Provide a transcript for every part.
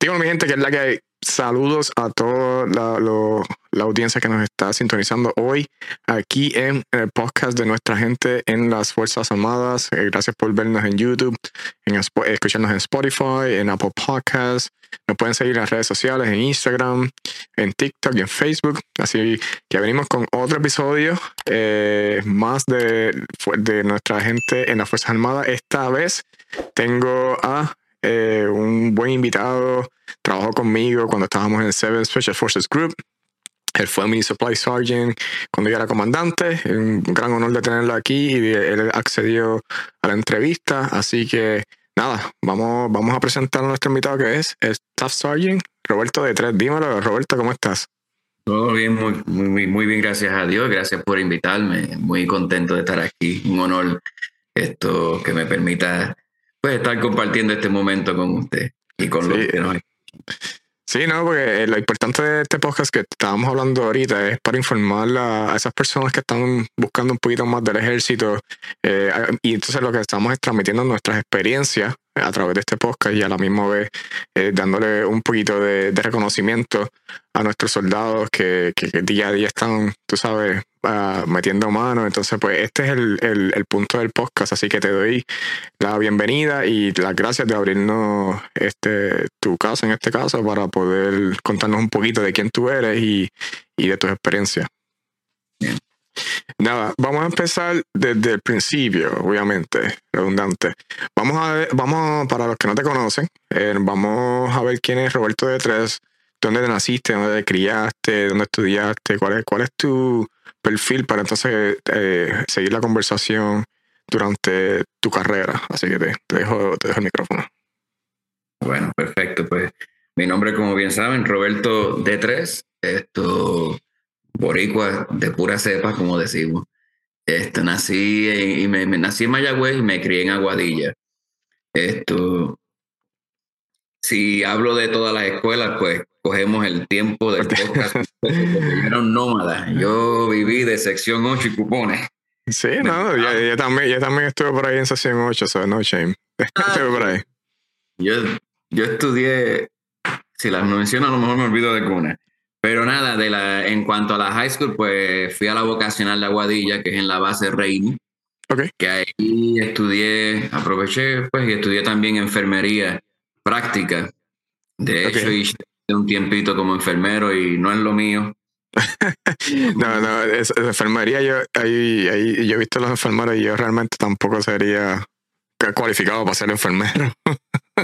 Digo, mi gente, que es la que hay. Saludos a toda la, audiencia que nos está sintonizando hoy aquí en el podcast de nuestra gente en las Fuerzas Armadas. Eh, gracias por vernos en YouTube, en escucharnos en Spotify, en Apple Podcasts. Nos pueden seguir en las redes sociales, en Instagram, en TikTok y en Facebook. Así que venimos con otro episodio eh, más de, de nuestra gente en las Fuerzas Armadas. Esta vez tengo a eh, un buen invitado. Trabajó conmigo cuando estábamos en Seven Special Forces Group. Él fue mi supply sergeant cuando yo era comandante. Un gran honor de tenerlo aquí y él accedió a la entrevista. Así que nada, vamos, vamos a presentar a nuestro invitado que es Staff Sergeant Roberto de Tres. Dímelo, Roberto, ¿cómo estás? Todo bien, muy, muy, muy bien, gracias a Dios. Gracias por invitarme. Muy contento de estar aquí. Un honor esto que me permita pues, estar compartiendo este momento con usted y con Sí. los que nos Sí, no, porque lo importante de este podcast que estábamos hablando ahorita es para informar a, esas personas que están buscando un poquito más del ejército. eh, y entonces lo que estamos es transmitiendo nuestras experiencias a través de este podcast y a la misma vez eh, dándole un poquito de, de reconocimiento a nuestros soldados que, que- que día a día están, tú sabes, ah, metiendo mano. Entonces, pues este es el, el- el punto del podcast. Así que te doy la bienvenida y las gracias de abrirnos este tu casa en este caso para poder contarnos un poquito de quién tú eres y, y de tus experiencias. Bien. Nada, vamos a empezar desde el principio, obviamente, redundante. Vamos a ver, vamos, para los que no te conocen, eh, vamos a ver quién es Roberto de Tres, dónde te naciste, dónde te criaste, dónde estudiaste, cuál es, cuál es tu perfil para entonces eh, seguir la conversación durante tu carrera. Así que te, dejo, te dejo el micrófono. Bueno, perfecto. Pues mi nombre, como bien saben, Roberto D3. Esto, boricua de pura cepa, como decimos. Esto, nací en, y me- nací en Mayagüez y me crié en Aguadilla. Esto, si hablo de todas las escuelas, pues cogemos el tiempo del podcast. porque yo viví de sección 8 y cupones. Sí, no, yo, yo también, yo también estuve por ahí en sesión 8, so no shame. estuve por ahí. Yo, yo estudié, si las menciono a lo mejor me olvido de alguna. Pero nada, de la, en cuanto a la high school, pues fui a la vocacional de Aguadilla, que es en la base Reino, Ok. que ahí estudié, aproveché, pues, y estudié también enfermería práctica. De hecho, hice un tiempito como enfermero y no es lo mío. No, no, es, es enfermería, yo, ahí, ahí, yo he visto a los enfermeros y yo realmente tampoco sería cualificado para ser enfermero.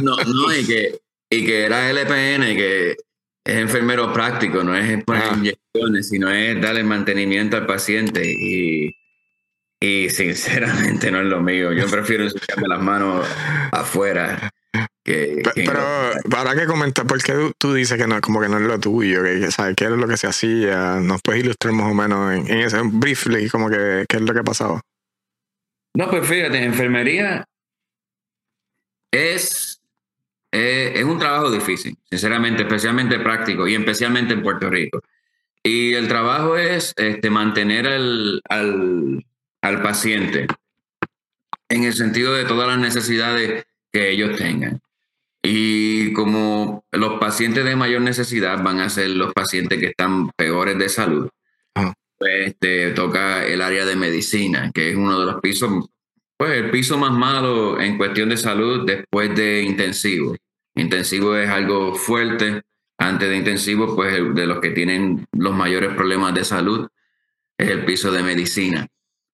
No, no, y que, y que era LPN, que es enfermero práctico, no es poner Ah. inyecciones, sino es darle mantenimiento al paciente. Y, y sinceramente no es lo mío. Yo prefiero ensuciarme las manos afuera. Que, Pe- que Pero que comentar, ¿por qué tú, dices que no, como que no es lo tuyo? Que, ¿sabes? ¿Qué es lo que se hacía? ¿Nos puedes ilustrar más o menos en, en ese briefly, como que qué es lo que pasaba? No, pues fíjate, enfermería es, eh, es un trabajo difícil, sinceramente, especialmente práctico y especialmente en Puerto Rico. Y el trabajo es este, mantener al, al paciente en el sentido de todas las necesidades que ellos tengan. Y como los pacientes de mayor necesidad van a ser los pacientes que están peores de salud, Ajá. pues te toca el área de medicina, que es uno de los pisos, pues el piso más malo en cuestión de salud después de intensivo. Intensivo es algo fuerte. Antes de intensivo, pues de los que tienen los mayores problemas de salud es el piso de medicina.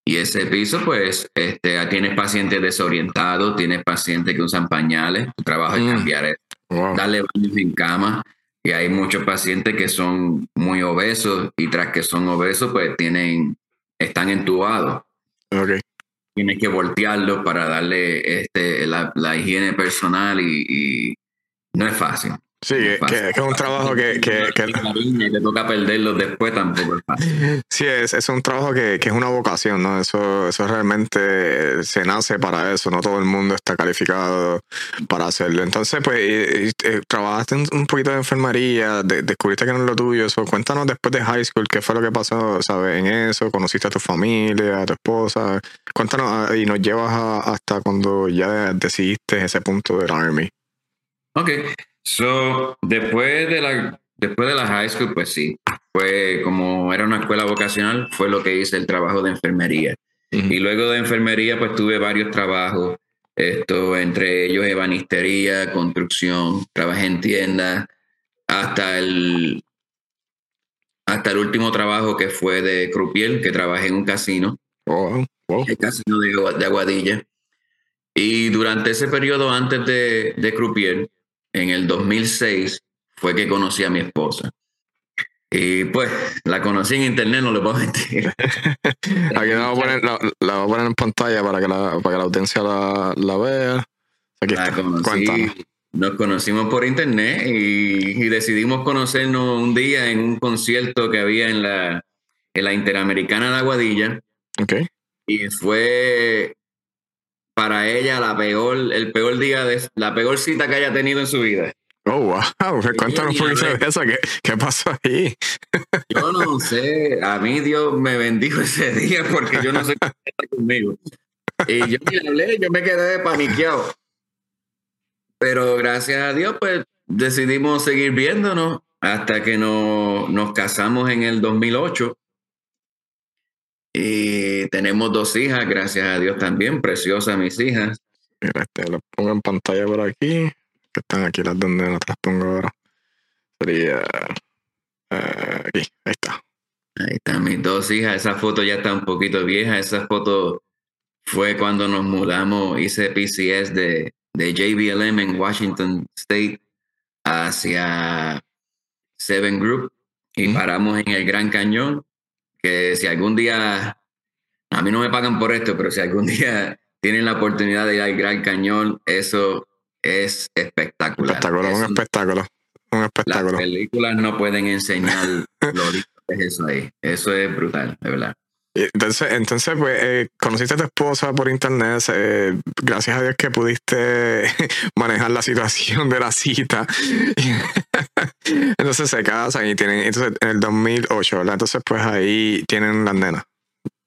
Y ese piso, pues, este, tienes pacientes desorientados, tienes pacientes que usan pañales, tu trabajo es Mm. cambiar eso Wow. darle baños en cama. Y hay muchos pacientes que son muy obesos y tras que son obesos, pues tienen, están entubados. Tienes que voltearlos para darle este, la, la higiene personal y, y no es fácil. Sí, que, que- que es un trabajo que, que, que- Y te toca perderlos después tampoco es fácil. sí es, es un trabajo que, que es una vocación, ¿no? Eso, eso realmente se nace para eso, no todo el mundo está calificado para hacerlo. Entonces, pues, eh, trabajaste un, poquito de enfermería, de- descubriste que no es lo tuyo, eso. Cuéntanos después de high school, qué fue lo que pasó, ¿sabes? En eso, conociste a tu familia, a tu esposa. Cuéntanos ah, y nos llevas a- hasta cuando ya decidiste ese punto del Army. Ok, So, después de la, después de la high school, pues sí, fue como era una escuela vocacional, fue lo que hice el trabajo de enfermería. Y luego de enfermería, pues tuve varios trabajos, esto, entre ellos ebanistería, construcción, trabajé en tiendas, hasta el, hasta el último trabajo que fue de croupier, que trabajé en un casino, Oh, wow. el casino de, de Aguadilla. Y durante ese periodo antes de, de croupier, en el 2006, fue que conocí a mi esposa. Y pues la conocí en internet, no le puedo mentir. Aquí la voy, a poner, la, la voy a poner en pantalla para que la, para que la audiencia la, la vea. Aquí está. conocí, nos conocimos por internet y, y decidimos conocernos un día en un concierto que había en la, en la Interamericana de Aguadilla. Ok. Y fue para ella la peor, el peor día de la peor cita que haya tenido en su vida. Oh, wow. Cuéntanos un poquito de eso. ¿Qué, qué pasó ahí? Yo no sé, a mí Dios me bendijo ese día porque yo no sé qué está conmigo. Y yo ni le hablé, yo me quedé paniqueado. Pero gracias a Dios, pues decidimos seguir viéndonos hasta que nos, nos casamos en el 2008. Y tenemos dos hijas, gracias a Dios también, preciosas mis hijas. Mira, este, lo pongo en pantalla por aquí. Que están aquí las donde no las pongo ahora. Sería. eh, aquí, ahí está. Ahí están mis dos hijas. Esa foto ya está un poquito vieja. Esa foto fue cuando nos mudamos, hice PCS de, de JBLM en Washington State hacia Seven Group y paramos en el Gran Cañón. Que si algún día, a mí no me pagan por esto, pero si algún día tienen la oportunidad de ir al Gran Cañón, eso es espectacular. Espectacular, un espectáculo. Un las espectáculo. películas no pueden enseñar lo que es eso ahí. Eso es brutal, de verdad. Y Entonces, entonces pues, eh, conociste a tu esposa por internet. eh, gracias a Dios que pudiste manejar la situación de la cita. entonces se casan y tienen. Entonces, en el 2008, ¿verdad? Entonces, pues ahí tienen las nenas.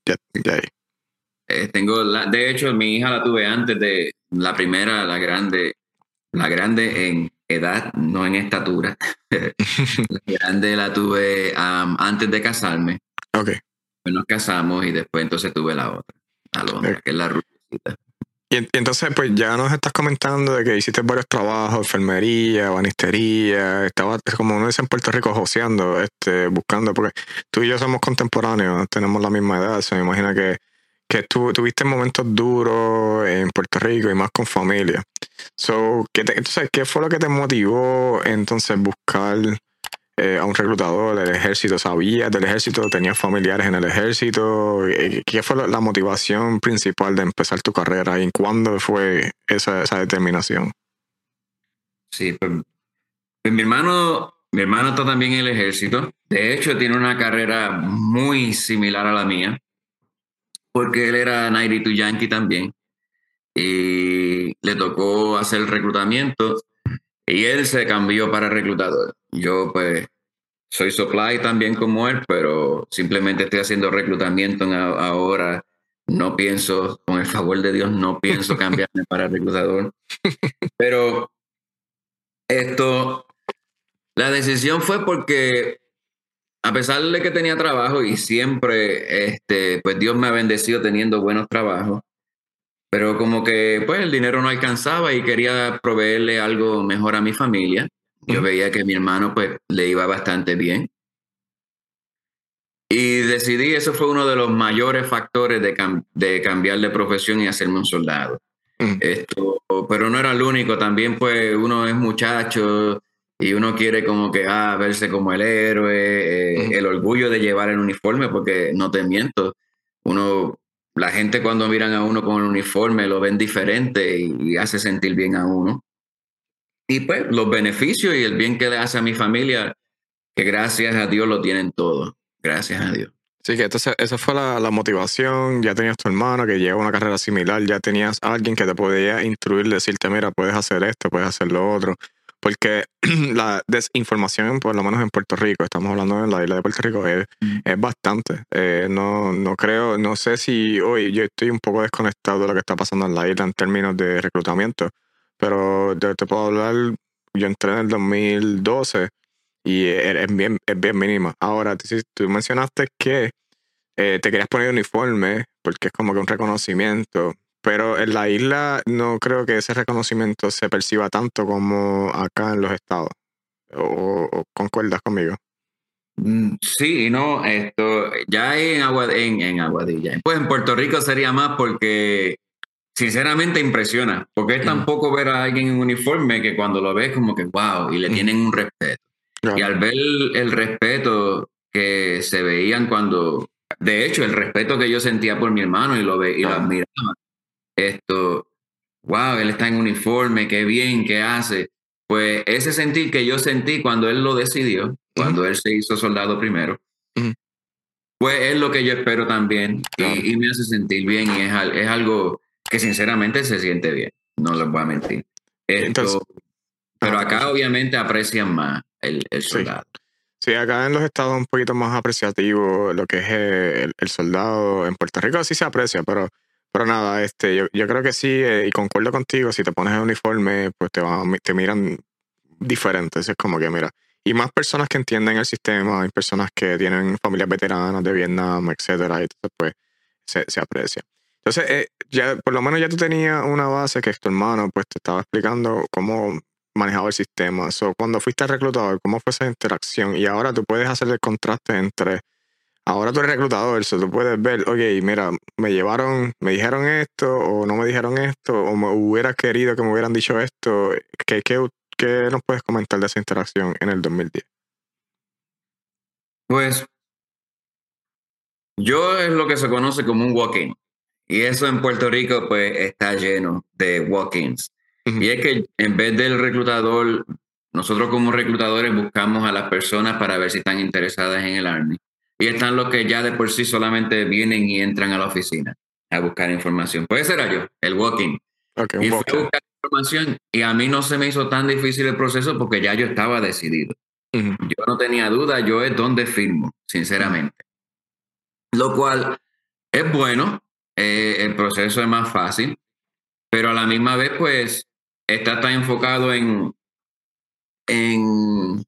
Ya, ya ahí. Eh, tengo la, de hecho, mi hija la tuve antes de la primera, la grande, la grande en edad, no en estatura. la grande la tuve antes de casarme. Ok. Pues nos casamos y después entonces tuve la otra, Alondra, que es la rubicita. Y, en- y entonces, pues ya nos estás comentando de que hiciste varios trabajos, enfermería, banistería, estaba como uno dice en Puerto Rico, joseando, este, buscando, porque tú y yo somos contemporáneos, tenemos la misma edad, se me imagina que, que tú tuviste momentos duros en Puerto Rico y más con familia. So, ¿qué te- entonces, ¿qué fue lo que te motivó entonces buscar eh, a un reclutador del ejército? ¿Sabías del ejército? ¿Tenías familiares en el ejército? Eh, ¿Qué fue la, motivación principal de empezar tu carrera y cuándo fue esa, esa determinación? Sí, pues, pues mi hermano, mi hermano está también en el ejército. De hecho, tiene una carrera muy similar a la mía, porque él era 92 Yankee también. Y le tocó hacer el reclutamiento y él se cambió para reclutador. Yo, pues, soy supply también como él, pero simplemente estoy haciendo reclutamiento ahora. No pienso, con el favor de Dios, no pienso cambiarme para reclutador. Pero esto, la decisión fue porque a pesar de que tenía trabajo y siempre, este, pues Dios me ha bendecido teniendo buenos trabajos, pero como que pues el dinero no alcanzaba y quería proveerle algo mejor a mi familia. Yo veía que mi hermano pues le iba bastante bien. Y decidí, eso fue uno de los mayores factores de, cam- de cambiar de profesión y hacerme un soldado. Esto, pero no era el único, también pues uno es muchacho y uno quiere como que ah, verse como el héroe, eh, el orgullo de llevar el uniforme, porque no te miento, uno, la gente cuando miran a uno con el uniforme lo ven diferente y hace sentir bien a uno. Y pues los beneficios y el bien que le hace a mi familia, que gracias a Dios lo tienen todo, gracias a Dios. Sí, que entonces esa fue la, la motivación. Ya tenías tu hermano que lleva una carrera similar, ya tenías alguien que te podía instruir, decirte, mira, puedes hacer esto, puedes hacer lo otro. Porque la desinformación, por lo menos en Puerto Rico, estamos hablando en la isla de Puerto Rico, es, Mm. es bastante. Eh, no, no creo, no sé si hoy yo estoy un poco desconectado de lo que está pasando en la isla en términos de reclutamiento, pero yo te puedo hablar yo entré en el 2012 y es bien, es bien mínima. Ahora, tú, mencionaste que eh, te querías poner uniforme porque es como que un reconocimiento, pero en la isla no creo que ese reconocimiento se perciba tanto como acá en los estados. ¿O, concuerdas conmigo? Mm, sí, no, esto ya en, en, en Aguadilla. Pues en Puerto Rico sería más porque sinceramente impresiona, porque es tan poco ver a alguien en uniforme que cuando lo ves como que wow, y le tienen un respeto. Y al ver el, respeto que se veían cuando, de hecho, el respeto que yo sentía por mi hermano y lo, ve, y lo admiraba, esto, wow, él está en uniforme, qué bien, qué hace. Pues ese sentir que yo sentí cuando él lo decidió, cuando él se hizo soldado primero, pues es lo que yo espero también y, me hace sentir bien y es, es algo que sinceramente se siente bien, no les voy a mentir. Esto, pero acá obviamente aprecian más el, soldado. Sí. acá en los estados un poquito más apreciativo lo que es el, soldado. En Puerto Rico sí se aprecia, pero, pero nada, este, yo, yo creo que sí, eh, y concuerdo contigo, si te pones el uniforme, pues te, van, te miran diferente. Es como que, mira, y más personas que entienden el sistema, hay personas que tienen familias veteranas de Vietnam, etcétera, y entonces pues se, se aprecia. Entonces, eh, ya, por lo menos ya tú tenías una base que tu hermano pues te estaba explicando cómo manejaba el sistema. So, cuando fuiste reclutador, ¿cómo fue esa interacción? Y ahora tú puedes hacer el contraste entre, ahora tú eres reclutador, so, tú puedes ver, ok, mira, me llevaron, me dijeron esto o no me dijeron esto, o me hubiera querido que me hubieran dicho esto. ¿Qué, qué, qué nos puedes comentar de esa interacción en el 2010? Pues yo es lo que se conoce como un walk-in. Y eso en Puerto Rico pues está lleno de walk-ins. Y es que en vez del reclutador, nosotros como reclutadores buscamos a las personas para ver si están interesadas en el Army. Y están los que ya de por sí solamente vienen y entran a la oficina a buscar información. Pues ese era yo, el walk-in. y fui a buscar información y a mí no se me hizo tan difícil el proceso porque ya yo estaba decidido. Yo no tenía duda, yo es donde firmo, sinceramente. Lo cual es bueno eh, el proceso es más fácil, pero a la misma vez, pues, está tan enfocado en, en,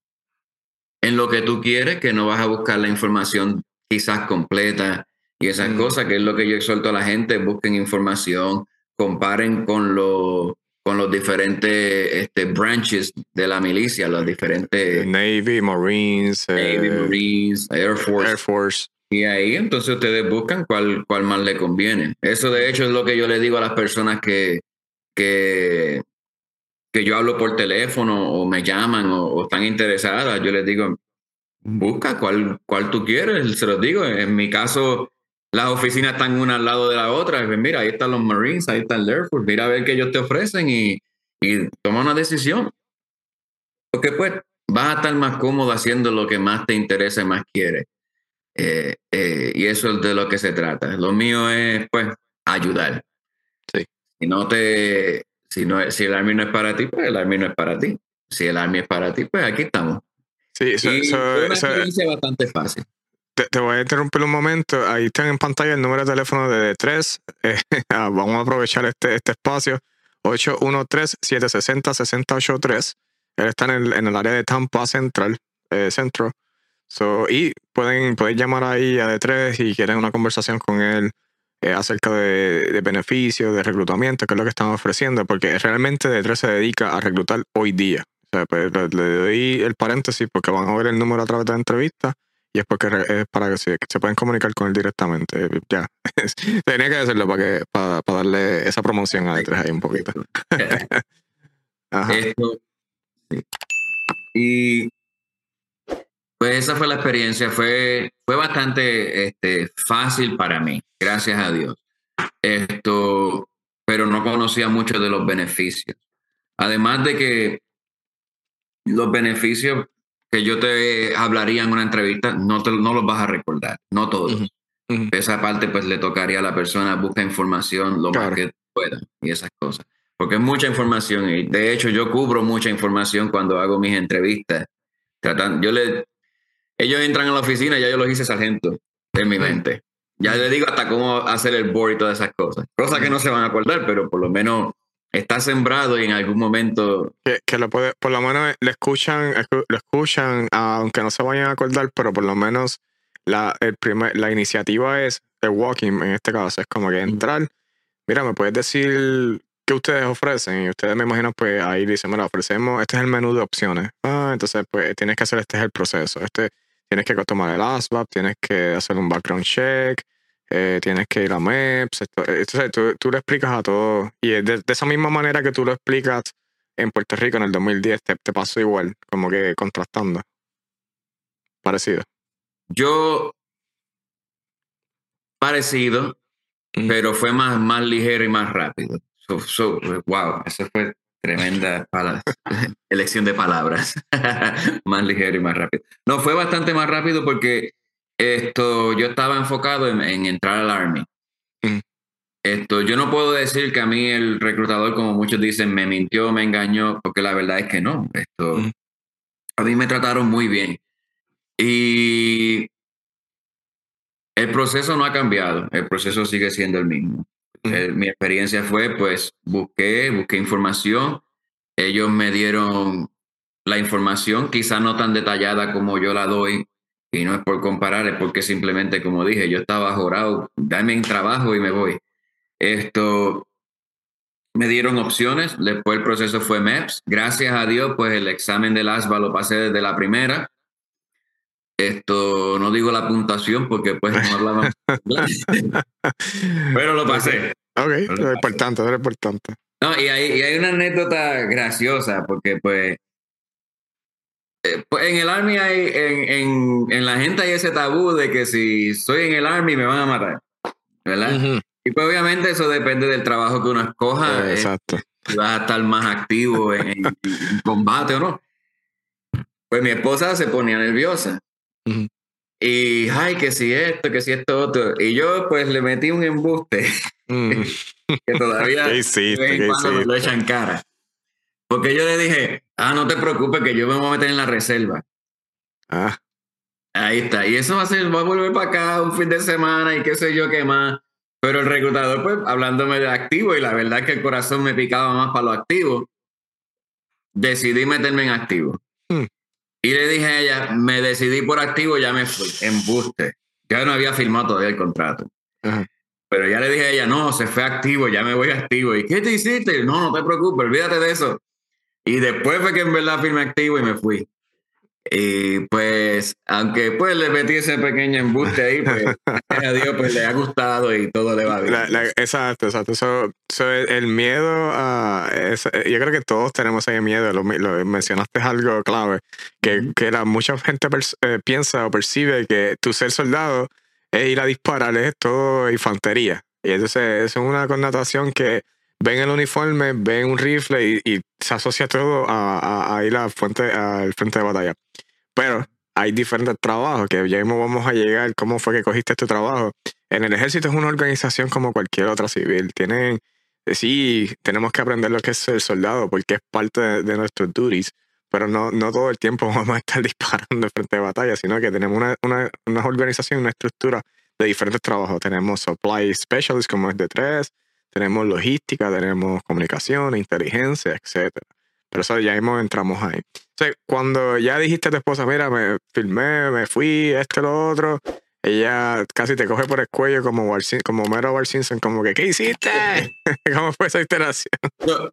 en lo que tú quieres que no vas a buscar la información quizás completa y esas mm. cosas, que es lo que yo exhorto a la gente, busquen información, comparen con, lo, con los diferentes este, branches de la milicia, los diferentes... Navy, Marines. Navy, eh, Marines, Air Force. Air Force. Y ahí entonces ustedes buscan cuál, cuál más le conviene. Eso de hecho es lo que yo le digo a las personas que, que, que yo hablo por teléfono o me llaman o, están interesadas. Yo les digo, busca cuál, cuál tú quieres. Se los digo, en mi caso, las oficinas están una al lado de la otra. Mira, ahí están los Marines, ahí está el Air Force. Mira a ver qué ellos te ofrecen y, y toma una decisión. Porque pues vas a estar más cómodo haciendo lo que más te interesa y más quieres. Eh, eh, y eso es de lo que se trata. Lo mío es, pues, ayudar. Sí. Si no te, si no, si el Army no es para ti, pues el Army no es para ti. Si el Army es para ti, pues aquí estamos. Sí, eso, es una experiencia bastante fácil. Te, voy a interrumpir un momento. Ahí están en pantalla el número de teléfono de D3. Eh, ah, vamos a aprovechar este, este espacio. 813-760-6083. Él está en el, en el área de Tampa Central, Centro. So, y pueden, pueden llamar ahí a D3 si quieren una conversación con él eh, acerca de, beneficios, de reclutamiento, que es lo que están ofreciendo, porque realmente D3 se dedica a reclutar hoy día. O sea, pues, le, doy el paréntesis porque van a ver el número a través de la entrevista y es porque es para que se, pueden comunicar con él directamente. Ya, tenía que decirlo para, que, para, darle esa promoción a D3 ahí un poquito. Ajá. Y pues esa fue la experiencia, fue, fue bastante este, fácil para mí, gracias a Dios. Esto, pero no conocía mucho de los beneficios. Además de que los beneficios que yo te hablaría en una entrevista, no, no los vas a recordar, no todos. Esa parte pues le tocaría a la persona, busca información lo más que pueda y esas cosas. Porque es mucha información y de hecho yo cubro mucha información cuando hago mis entrevistas. Tratando, yo le ellos entran a la oficina y ya yo los hice sargento en mi mente. Ya les digo hasta cómo hacer el board y todas esas cosas. Cosas que no se van a acordar, pero por lo menos está sembrado y en algún momento... Que, que lo puede, por lo menos le escuchan, lo escuchan, aunque no se vayan a acordar, pero por lo menos la, el primer, la iniciativa es el walking, en este caso, es como que entrar, mira, me puedes decir qué ustedes ofrecen y ustedes me imagino pues ahí dicen, mira, ofrecemos, este es el menú de opciones. Ah, entonces pues tienes que hacer, este es el proceso, este tienes que tomar el ASVAB, tienes que hacer un background check, eh, tienes que ir a MEPS. entonces tú, tú, le explicas a todo. Y de, esa misma manera que tú lo explicas en Puerto Rico en el 2010, te, te pasó igual, como que contrastando. Parecido. Yo, parecido, pero fue más, más ligero y más rápido. wow, eso fue tremenda elección de palabras. más ligero y más rápido. No, fue bastante más rápido porque esto, yo estaba enfocado en, entrar al Army. Mm. Esto, yo no puedo decir que a mí el reclutador, como muchos dicen, me mintió, me engañó, porque la verdad es que no. Esto, mm. A mí me trataron muy bien. Y el proceso no ha cambiado, el proceso sigue siendo el mismo. Eh, mi experiencia fue, pues, busqué, busqué información, ellos me dieron la información, quizá no tan detallada como yo la doy, y no es por comparar, es porque simplemente, como dije, yo estaba jorado, dame un trabajo y me voy. Esto, me dieron opciones, después el proceso fue MEPS. Gracias a Dios, pues el examen del ASBA lo pasé desde la primera. Esto, no digo la puntuación porque pues no hablaba. Pero lo pasé. Ok, es importante, es importante. No, y hay, y hay una anécdota graciosa porque pues eh, pues en el Army hay, en, en, en, la gente hay ese tabú de que si soy en el Army me van a matar, ¿verdad? Y pues obviamente eso depende del trabajo que uno escoja. Eh, exacto. si vas a estar más activo en, combate o no. Pues mi esposa se ponía nerviosa. Y, ay, que si esto, que si esto, otro. Y yo pues le metí un embuste mm. que todavía ¿Qué lo echan cara. Porque yo le dije, ah, no te preocupes que yo me voy a meter en la reserva. Ah. Ahí está. Y eso va a ser, voy a volver para acá un fin de semana y qué sé yo qué más. Pero el reclutador, pues, hablándome de activo, y la verdad es que el corazón me picaba más para lo activo, decidí meterme en activo. Hmm. Y le dije a ella, me decidí por activo, ya me fui, en buste. Ya no había firmado todavía el contrato. Pero ya le dije a ella, no, se fue activo, ya me voy activo. ¿Y qué te hiciste? No, no te preocupes, olvídate de eso. Y después fue que en verdad firmé activo y me fui. Y pues, aunque pues le metí ese pequeño embuste ahí, pues a Dios pues le ha gustado y todo le va bien. exacto, exacto. el miedo a... yo creo que todos tenemos ese miedo. Lo, mencionaste algo clave, que, que la, mucha gente eh, piensa o percibe que tu ser soldado es ir a disparar, es todo infantería. Y entonces es una connotación que ven el uniforme, ven un rifle y, se asocia todo a, ir a fuente, al frente de batalla. Pero hay diferentes trabajos que ya mismo vamos a llegar. ¿Cómo fue que cogiste este trabajo? En el ejército es una organización como cualquier otra civil. Tienen, sí, tenemos que aprender lo que es el soldado porque es parte de, nuestros duties. Pero no, no todo el tiempo vamos a estar disparando frente de batalla, sino que tenemos una, una, una organización, una estructura de diferentes trabajos. Tenemos supply specialists como es de tres, tenemos logística, tenemos comunicación, inteligencia, etc. Pero eso ya mismo entramos ahí. Entonces, cuando ya dijiste a tu esposa, mira, me filmé, me fui, esto, lo otro, ella casi te coge por el cuello como, como Mero Bar Simpson, como que, ¿qué hiciste? ¿Cómo fue esa interacción?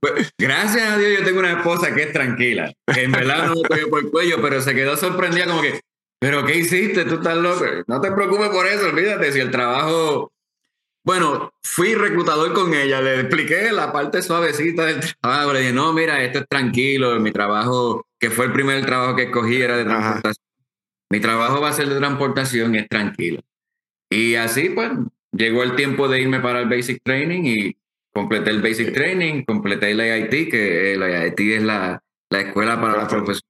Pues, gracias a Dios yo tengo una esposa que es tranquila, que en verdad no me cogió por el cuello, pero se quedó sorprendida como que, ¿pero qué hiciste? Tú estás loco. No te preocupes por eso, olvídate, si el trabajo bueno, fui reclutador con ella, le expliqué la parte suavecita del trabajo, le dije, no, mira, esto es tranquilo, mi trabajo, que fue el primer trabajo que escogí, era de transportación. Mi trabajo va a ser de transportación y es tranquilo. Y así, pues, llegó el tiempo de irme para el Basic Training y completé el Basic Training, completé el AIT, que el AIT es la, la escuela para los profesores.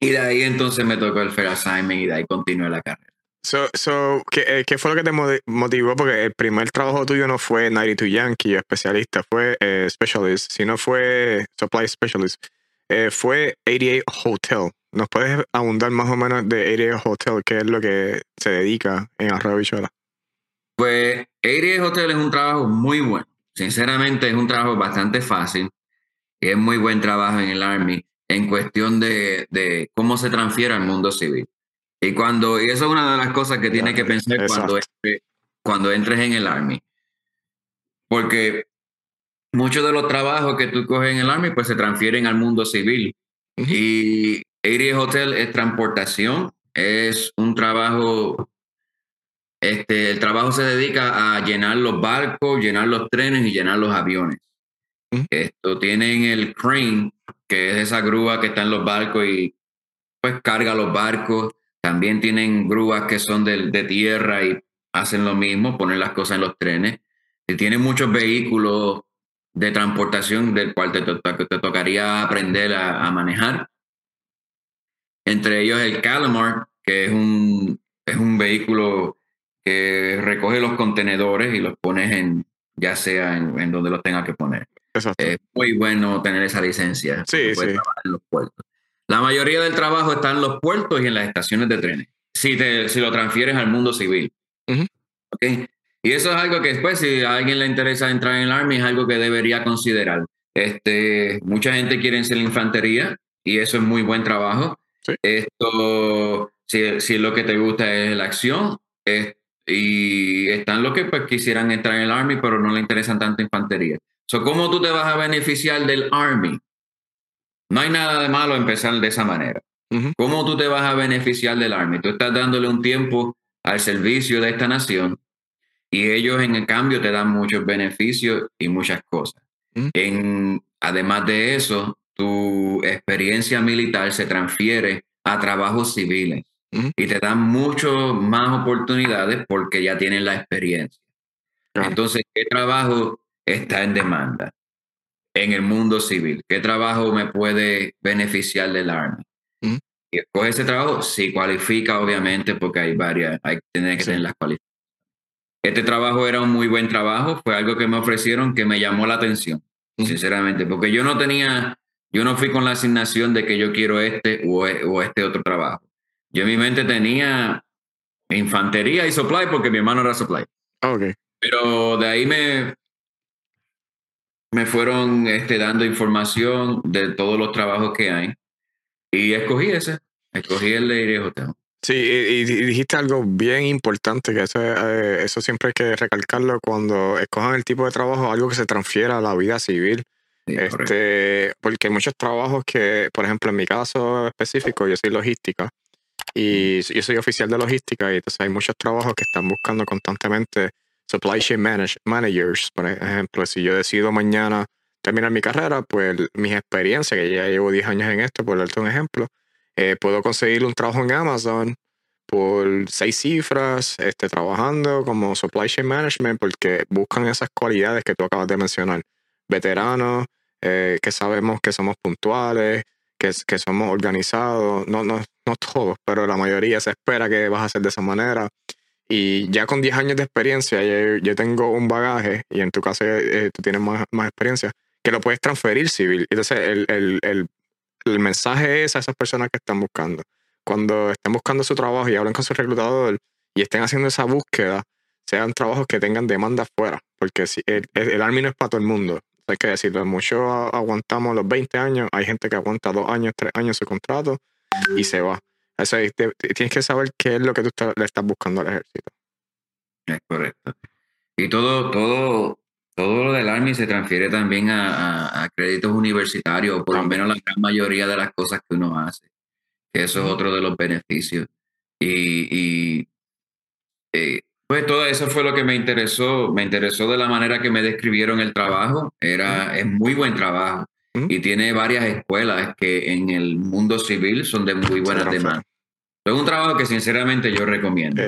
Y de ahí entonces me tocó el Fair Assignment y de ahí continué la carrera. So, so, ¿qué, eh, ¿qué, fue lo que te motivó? Porque el primer trabajo tuyo no fue 92 Yankee, especialista, fue eh, specialist, sino fue supply specialist. Eh, fue 88 Hotel. ¿Nos puedes abundar más o menos de 88 Hotel? ¿Qué es lo que se dedica en Arroyo Bichola? Pues 88 Hotel es un trabajo muy bueno. sinceramente es un trabajo bastante fácil es muy buen trabajo en el Army en cuestión de, de cómo se transfiere al mundo civil. Y cuando, y eso es una de las cosas que tienes que pensar cuando, cuando entres en el Army. Porque muchos de los trabajos que tú coges en el Army pues se transfieren al mundo civil. Y Air Hotel es transportación, es un trabajo, este, el trabajo se dedica a llenar los barcos, llenar los trenes y llenar los aviones. Esto tienen el crane, que es esa grúa que está en los barcos y pues carga los barcos. También tienen grúas que son de, de tierra y hacen lo mismo, ponen las cosas en los trenes. Y tienen muchos vehículos de transportación del cual te, te, tocaría aprender a, manejar. Entre ellos el Calamar, que es un, es un vehículo que recoge los contenedores y los pones en, ya sea en, donde los tengas que poner. Es muy bueno tener esa licencia. Sí, sí. En los puertos. La mayoría del trabajo está en los puertos y en las estaciones de trenes. Si, te, si lo transfieres al mundo civil. Y eso es algo que después, si a alguien le interesa entrar en el Army, es algo que debería considerar. Este, mucha gente quiere ser infantería y eso es muy buen trabajo. Esto, si, si, lo que te gusta es la acción, y están los que pues, quisieran entrar en el Army, pero no le interesan tanto infantería. So, ¿Cómo tú te vas a beneficiar del Army? No hay nada de malo empezar de esa manera. ¿Cómo tú te vas a beneficiar del Army? Tú estás dándole un tiempo al servicio de esta nación y ellos en el cambio te dan muchos beneficios y muchas cosas. En, además de eso, tu experiencia militar se transfiere a trabajos civiles y te dan mucho más oportunidades porque ya tienen la experiencia. Entonces, ¿qué trabajo está en demanda en el mundo civil? ¿Qué trabajo me puede beneficiar del Army? Mm. Y escoge ese trabajo, si cualifica, obviamente, porque hay varias, hay que tener que tener las cualificaciones. Este trabajo era un muy buen trabajo, fue algo que me ofrecieron que me llamó la atención, sinceramente, porque yo no tenía, yo no fui con la asignación de que yo quiero este o, e, este otro trabajo. Yo en mi mente tenía infantería y supply porque mi hermano era supply. Okay. Pero de ahí me, me fueron este, dando información de todos los trabajos que hay y escogí ese, escogí el de Hotel. Sí, y, dijiste algo bien importante, que eso, eh, eso siempre hay que recalcarlo cuando escojan el tipo de trabajo, algo que se transfiera a la vida civil. este, porque hay muchos trabajos que, por ejemplo, en mi caso específico, yo soy logística y yo soy oficial de logística y entonces hay muchos trabajos que están buscando constantemente supply chain managers. Por ejemplo, si yo decido mañana terminar mi carrera, pues mis experiencias, que ya llevo 10 años en esto, por darte un ejemplo, eh, puedo conseguir un trabajo en Amazon por seis cifras, este, trabajando como supply chain management, porque buscan esas cualidades que tú acabas de mencionar. Veteranos, eh, que sabemos que somos puntuales, que, que somos organizados, no, no, no todos, pero la mayoría se espera que vas a hacer de esa manera. Y ya con 10 años de experiencia, yo, tengo un bagaje, y en tu caso eh, tú tienes más, más, experiencia, que lo puedes transferir civil. Entonces, el, el, el el mensaje es a esas personas que están buscando. Cuando estén buscando su trabajo y hablen con su reclutador y estén haciendo esa búsqueda, sean trabajos que tengan demanda afuera, porque si el, el, Army no es para todo el mundo. Hay que decirlo, muchos aguantamos los 20 años, hay gente que aguanta dos años, tres años su contrato y se va. Eso tienes que saber qué es lo que tú le estás buscando al ejército. Es correcto. Y todo, todo, todo lo del Army se transfiere también a, créditos universitarios, por lo menos la gran mayoría de las cosas que uno hace. Que eso es otro de los beneficios. Y, eh, pues todo eso fue lo que me interesó. Me interesó de la manera que me describieron el trabajo. Era, es muy buen trabajo. Y tiene varias escuelas que en el mundo civil son de muy buena demanda. Es un trabajo que sinceramente yo recomiendo.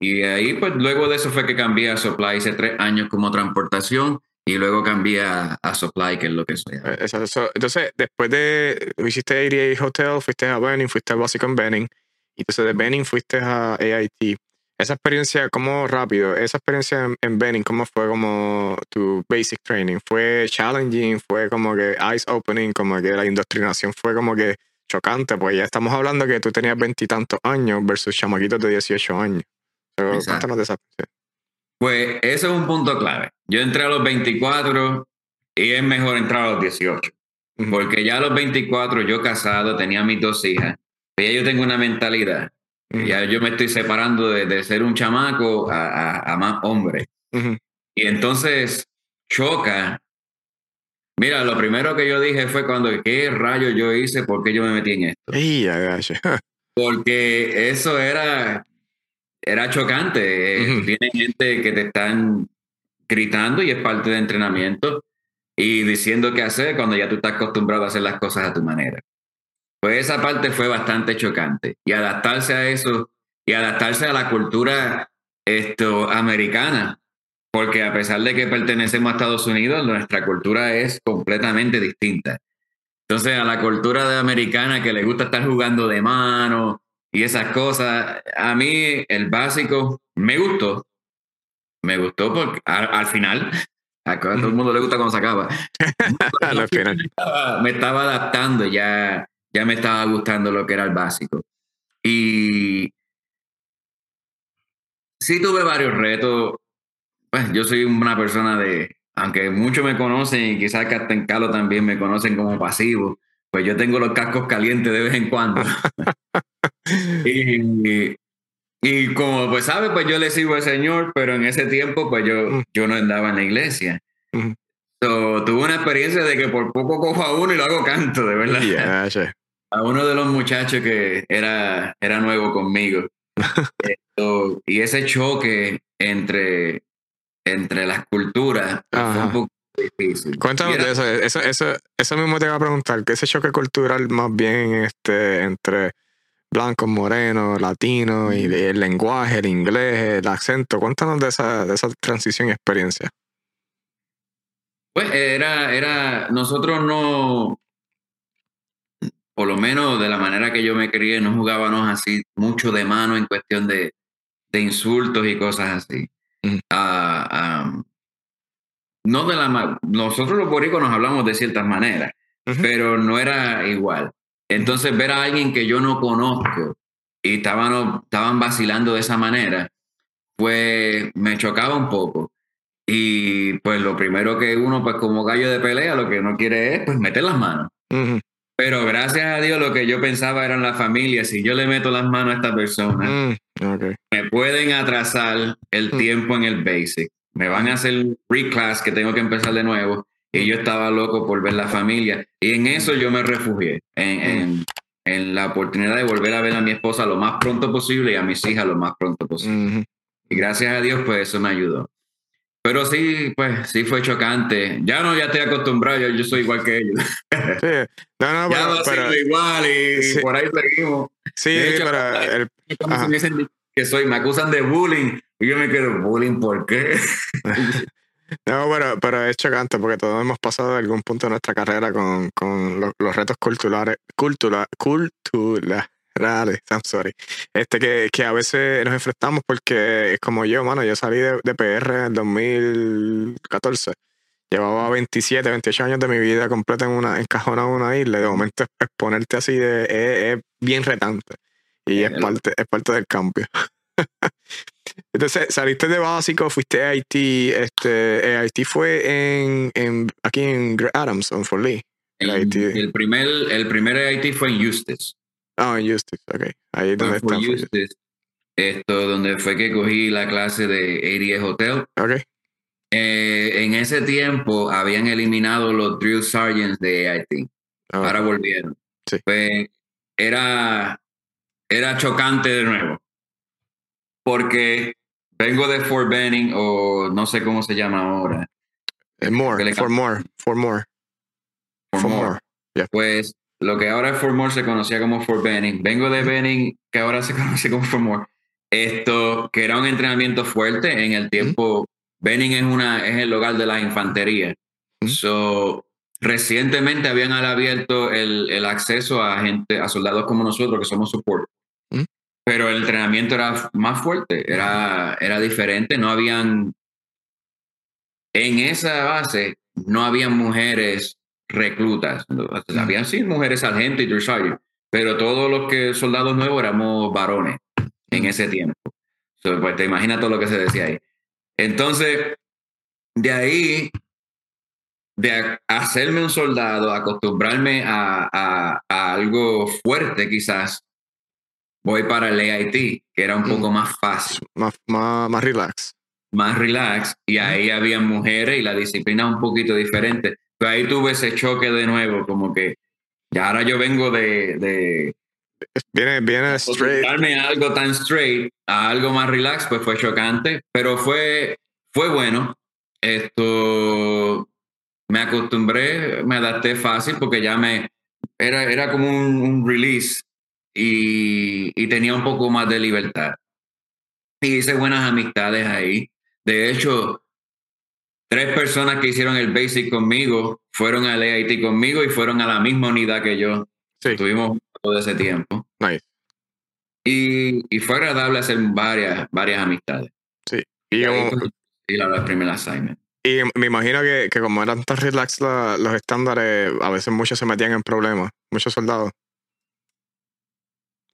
Y ahí, pues luego de eso fue que cambié a Supply, hice tres años como transportación y luego cambié a, Supply, que es lo que soy. Eh, entonces, después de, hiciste ADA Hotel, fuiste a Benning, fuiste a Básico en Benning, y entonces de Benning fuiste a AIT. Esa experiencia, ¿cómo rápido? Esa experiencia en, en Benning, ¿cómo fue como tu basic training? ¿Fue challenging? ¿Fue como que eyes opening? Como que la indoctrinación fue como que chocante? Pues ya estamos hablando que tú tenías veintitantos años versus chamaquitos de 18 años. Pues eso es un punto clave. Yo entré a los 24 y es mejor entrar a los 18. Porque ya a los 24 yo casado, tenía mis dos hijas, y ya yo tengo una mentalidad. Ya yo me estoy separando de, ser un chamaco a, más hombre. Y entonces choca. Mira, lo primero que yo dije fue cuando, ¿qué rayo yo hice? ¿Por qué yo me metí en esto? Porque eso era, era chocante. Tiene gente que te están gritando y es parte de entrenamiento y diciendo qué hacer cuando ya tú estás acostumbrado a hacer las cosas a tu manera. Pues esa parte fue bastante chocante y adaptarse a eso y adaptarse a la cultura esto, americana, porque a pesar de que pertenecemos a Estados Unidos, nuestra cultura es completamente distinta. Entonces, a la cultura de americana que le gusta estar jugando de mano y esas cosas, a mí el básico me gustó. Me gustó porque al final a todo el mundo le gusta cuando se acaba. me, estaba, adaptando, ya, ya me estaba gustando lo que era el básico. Y sí tuve varios retos. Pues yo soy una persona de, aunque muchos me conocen y quizás que hasta en Calo también me conocen como pasivo, pues yo tengo los cascos calientes de vez en cuando. y, y como pues sabe, pues yo le sigo al Señor, pero en ese tiempo pues yo, mm. yo no andaba en la iglesia. tuve una experiencia de que por poco cojo a uno y lo hago canto, de verdad. A uno de los muchachos que era, era nuevo conmigo. y ese choque entre, entre las culturas fue un poco difícil. Cuéntanos de eso. eso. Eso, eso. mismo te iba a preguntar, que ese choque cultural más bien este, entre blanco, moreno, latino, y el lenguaje, el inglés, el acento. Cuéntanos de esa, de esa transición y experiencia. Pues era, era, nosotros no, por lo menos de la manera que yo me crié, no jugábamos así mucho de mano en cuestión de, de insultos y cosas así. Mm. Ah, no de la nosotros los boricos nos hablamos de ciertas maneras, pero no era igual. Entonces, ver a alguien que yo no conozco y estaban, estaban vacilando de esa manera, pues me chocaba un poco. Y pues lo primero que uno, pues como gallo de pelea, lo que no quiere es pues meter las manos. Pero gracias a Dios lo que yo pensaba eran las familias. Si yo le meto las manos a esta persona, mm, me pueden atrasar el mm. tiempo en el basic. Me van a hacer reclass que tengo que empezar de nuevo y yo estaba loco por ver la familia. Y en eso yo me refugié, en, en, la oportunidad de volver a ver a mi esposa lo más pronto posible y a mis hijas lo más pronto posible. Y gracias a Dios, pues eso me ayudó. Pero sí, pues sí fue chocante. Ya no, ya estoy acostumbrado, yo, soy igual que ellos. Sí. No, no, ya pero, igual y, por ahí seguimos. Sí, pero el, me dicen que soy, me acusan de bullying y yo me quedo, bullying, ¿por qué? No, pero, pero es chocante porque todos hemos pasado algún punto de nuestra carrera con, con los, retos culturales, cultura, culturales, I'm sorry. Este que, que, a veces nos enfrentamos porque es como yo, mano, yo salí de, de PR en 2014. Llevaba 27, 28 años de mi vida completa en una, encajonado en una isla. De momento exponerte así de, es, bien retante. Y es parte, es parte del cambio. Entonces, saliste de básico, fuiste a Haití. Este, Haití fue en, en, aquí en Adams, en Fort Lee. El, primer, el primer Haití fue en Eustis. Ah, en Eustis, ok. Ahí donde está. Esto, donde fue que cogí la clase de ADS Hotel. Ok. Eh, en ese tiempo habían eliminado los drill sergeants de Haití. Ah, Ahora volvieron. Sí. Pues, era, era chocante de nuevo porque vengo de Fort Benning o no sé cómo se llama ahora. Eh, more, for more, for more. For, more. Pues lo que ahora es Fort More se conocía como Fort Benning. Vengo de Benning, que ahora se conoce como Fort More. Esto, que era un entrenamiento fuerte en el tiempo. Benning es, una, es el hogar de la infantería. So, recientemente habían abierto el, el, acceso a gente, a soldados como nosotros, que somos support pero el entrenamiento era más fuerte, era, era diferente, no habían, en esa base, no habían mujeres reclutas, habían sí mujeres sargentos y pero todos los que soldados nuevos éramos varones en ese tiempo. pues te imaginas todo lo que se decía ahí. Entonces, de ahí, de hacerme un soldado, acostumbrarme a, a, algo fuerte quizás, voy para el AIT, que era un poco mm. más fácil. Más, más, más relax. Más relax. Y ahí había mujeres y la disciplina un poquito diferente. Ahí tuve ese choque de nuevo, como que ya ahora yo vengo de... de viene, viene straight. algo tan straight a algo más relax, pues fue chocante, pero fue, fue bueno. Esto me acostumbré, me adapté fácil porque ya me era, era como un, release y, y, tenía un poco más de libertad. Y hice buenas amistades ahí. De hecho, tres personas que hicieron el basic conmigo fueron al AIT conmigo y fueron a la misma unidad que yo. Sí. Estuvimos todo ese tiempo. Nice. Y, y, fue agradable hacer varias, varias amistades. Sí. Y, y la, primera assignment. Y me imagino que, que como eran tan relax los estándares, a veces muchos se metían en problemas, muchos soldados.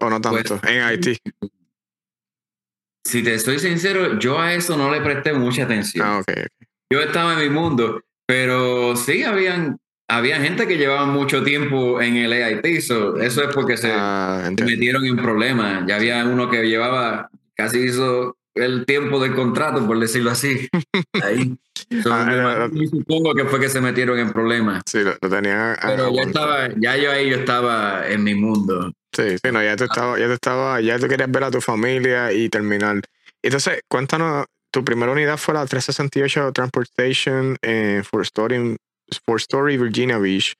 O no pues, tanto, en Haití. Si te estoy sincero, yo a eso no le presté mucha atención. Ah, okay. Yo estaba en mi mundo, pero sí habían, había gente que llevaba mucho tiempo en el AIT, eso es porque se, ah, se metieron en problemas. Ya había uno que llevaba, casi hizo el tiempo del contrato, por decirlo así. Ahí. Ah, supongo que fue que se metieron en problemas. Sí, lo, tenían. Pero ya estaba, ya yo ahí yo estaba en mi mundo. Sí, sí, no, ya tú estaba, ya tú estaba, ya tú querías ver a tu familia y terminar. Entonces, cuéntanos, tu primera unidad fue la 368 Transportation en Fort Story, Story, Virginia Beach.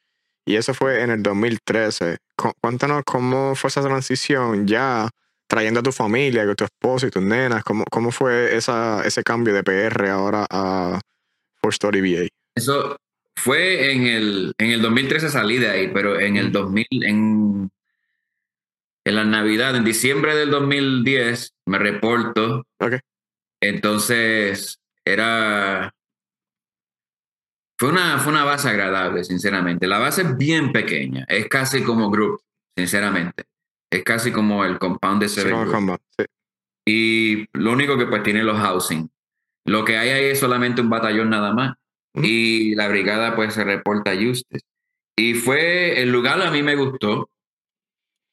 Y eso fue en el 2013. Cuéntanos cómo fue esa transición ya trayendo a tu familia, con tu esposo y tus nenas? ¿Cómo, cómo fue esa, ese cambio de PR ahora a Four Story VA? Eso fue en el, en el 2013 salí de ahí, pero en el 2000, en, en la Navidad, en diciembre del 2010, me reporto. Okay. Entonces, era... Fue una, fue una base agradable, sinceramente. La base es bien pequeña, es casi como group, sinceramente. Es casi como el compound de Seven. Y lo único que pues tiene los housing. Lo que hay ahí es solamente un batallón nada más. Y la brigada pues se reporta a Eustis. Y fue, el lugar a mí me gustó.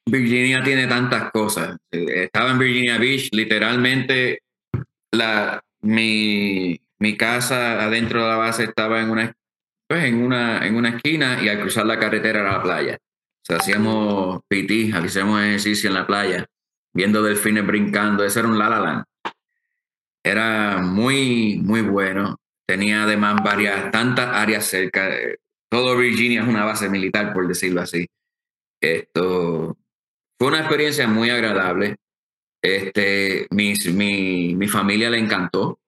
Virginia tiene tantas cosas. Estaba en Virginia Beach, literalmente la, mi, mi casa adentro de la base estaba en una, pues, en, una, en una esquina y al cruzar la carretera era la playa hacíamos PT, hacíamos ejercicio en la playa, viendo delfines brincando. Eso era un La La Era muy, muy bueno. Tenía además varias, tantas áreas cerca. Todo Virginia es una base militar, por decirlo así. Esto fue una experiencia muy agradable. Este, mi, mi, mi familia le encantó.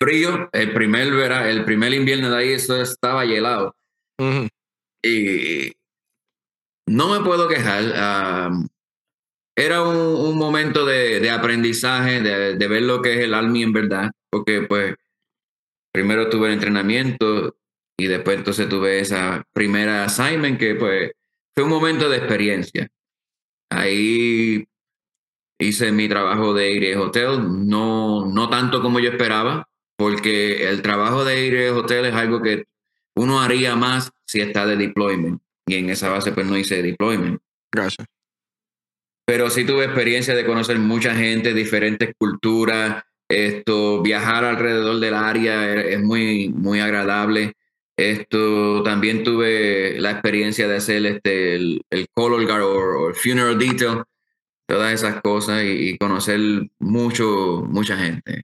Frío, el primer, el primer invierno de ahí eso estaba helado. Y no me puedo quejar. era un, momento de, aprendizaje, de, ver lo que es el Army en verdad, porque pues primero tuve el entrenamiento y después entonces tuve esa primera assignment que pues fue un momento de experiencia. Ahí hice mi trabajo de Aire Hotel, no, no tanto como yo esperaba, porque el trabajo de Aire Hotel es algo que uno haría más si está de deployment y en esa base pues no hice deployment. Gracias. Pero sí tuve experiencia de conocer mucha gente, diferentes culturas, esto, viajar alrededor del área es muy, muy agradable. Esto también tuve la experiencia de hacer este, el, color guard o, el funeral detail, todas esas cosas y, conocer mucho, mucha gente.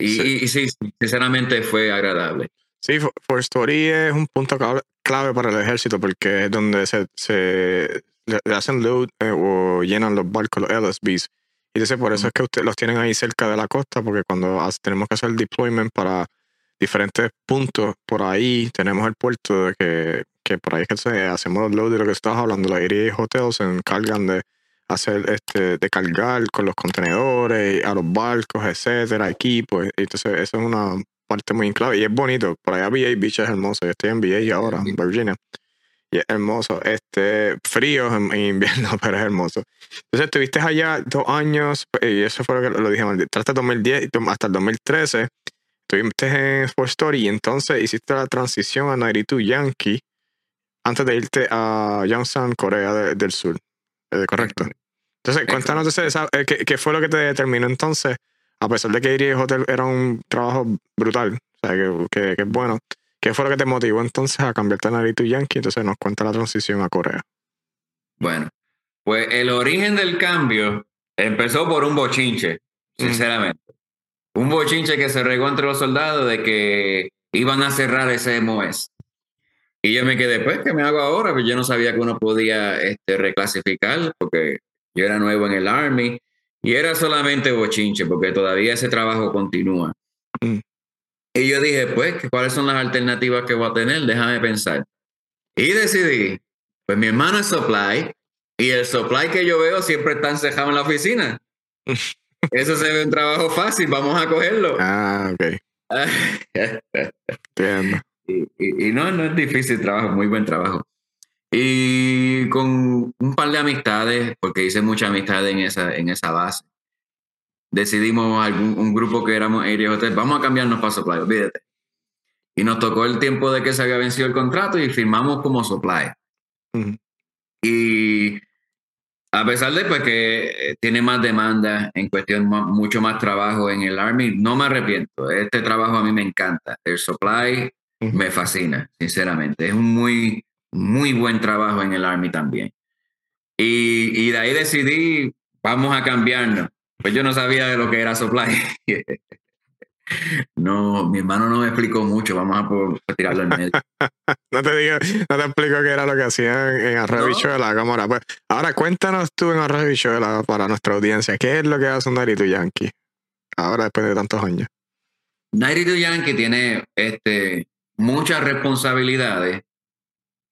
Y sí. sinceramente fue agradable. Sí, For Story es un punto clave para el ejército porque es donde se, se le hacen load eh, o llenan los barcos, los LSBs. Y entonces por eso es que ustedes los tienen ahí cerca de la costa, porque cuando tenemos que hacer el deployment para diferentes puntos por ahí, tenemos el puerto de que, que por ahí es que se, hacemos los load de lo que estabas hablando, la Iris Hotels se encargan de hacer este, de cargar con los contenedores a los barcos, etcétera, equipos. Entonces, eso es una parte muy clave y es bonito. Por allá VA Beach es hermoso. Yo estoy en VA ahora, en Virginia. Y es hermoso. Este, frío en, invierno, pero es hermoso. Entonces, estuviste allá dos años, y eso fue lo que lo dije mal, hasta 2010 hasta el 2013. Estuviste en Sports Story y entonces hiciste la transición a 92 Yankee antes de irte a Yongsan, Corea del Sur. Eh, correcto. Entonces, cuéntanos eh, ¿qué, ¿qué, fue lo que te determinó entonces, a pesar de que iría Hotel era un trabajo brutal, o sea, que, que, que, es bueno, ¿qué fue lo que te motivó entonces a cambiarte a Narito Yankee? Entonces nos cuenta la transición a Corea. Bueno, pues el origen del cambio empezó por un bochinche, sinceramente. Un bochinche que se regó entre los soldados de que iban a cerrar ese MOS. Y yo me quedé, pues, ¿qué me hago ahora? Pues yo no sabía que uno podía este, reclasificar, porque yo era nuevo en el Army y era solamente bochinche, porque todavía ese trabajo continúa. Mm. Y yo dije, pues, ¿cuáles son las alternativas que voy a tener? Déjame pensar. Y decidí, pues mi hermano es supply y el supply que yo veo siempre está encejado en la oficina. Eso se ve un trabajo fácil, vamos a cogerlo. Ah, ok. y, no, no es difícil trabajo, muy buen trabajo. Y con un par de amistades, porque hice mucha amistad en esa, en esa base, decidimos algún, un grupo que éramos Area Hotel, vamos a cambiarnos para Supply, olvídate. Y nos tocó el tiempo de que se había vencido el contrato y firmamos como Supply. Y a pesar de pues, que eh, tiene más demanda en cuestión, mucho más trabajo en el Army, no me arrepiento. Este trabajo a mí me encanta. El supply me fascina, sinceramente. Es un muy, muy buen trabajo en el Army también. Y, y de ahí decidí, vamos a cambiarnos. Pues yo no sabía de lo que era supply. No, mi hermano no me explicó mucho, vamos a, tirarlo en medio. no te digo, no te explico qué era lo que hacían en Arroyo Bichuela, cámara. Pues, ahora cuéntanos tú en Arroyo Bichuela para nuestra audiencia, ¿qué es lo que hace un Narito Yankee? Ahora después de tantos años. Narito Yankee tiene este, muchas responsabilidades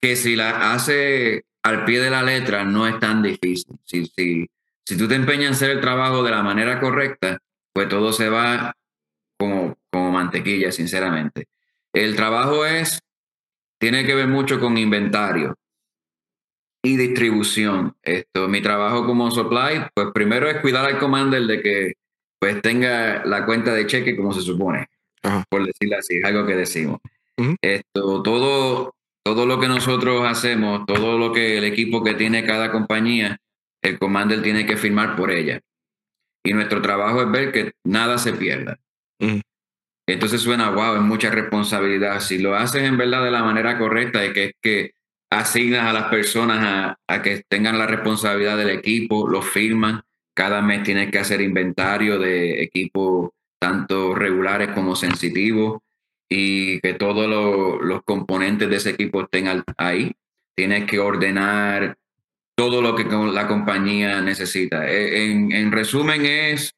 que si las hace al pie de la letra no es tan difícil. Si, si, si tú te empeñas en hacer el trabajo de la manera correcta, pues todo se va como, como mantequilla, sinceramente. El trabajo es, tiene que ver mucho con inventario y distribución. Esto, mi trabajo como supply, pues primero es cuidar al commander de que pues tenga la cuenta de cheque como se supone, por decirlo así, es algo que decimos. Esto, todo, todo lo que nosotros hacemos, todo lo que el equipo que tiene cada compañía, el commander tiene que firmar por ella. Y nuestro trabajo es ver que nada se pierda. Entonces suena, wow, es mucha responsabilidad. Si lo haces en verdad de la manera correcta, y que es que asignas a las personas a, que tengan la responsabilidad del equipo, lo firman, cada mes tienes que hacer inventario de equipos tanto regulares como sensitivos y que todos los componentes de ese equipo estén ahí. Tienes que ordenar todo lo que la compañía necesita. E, en, en resumen es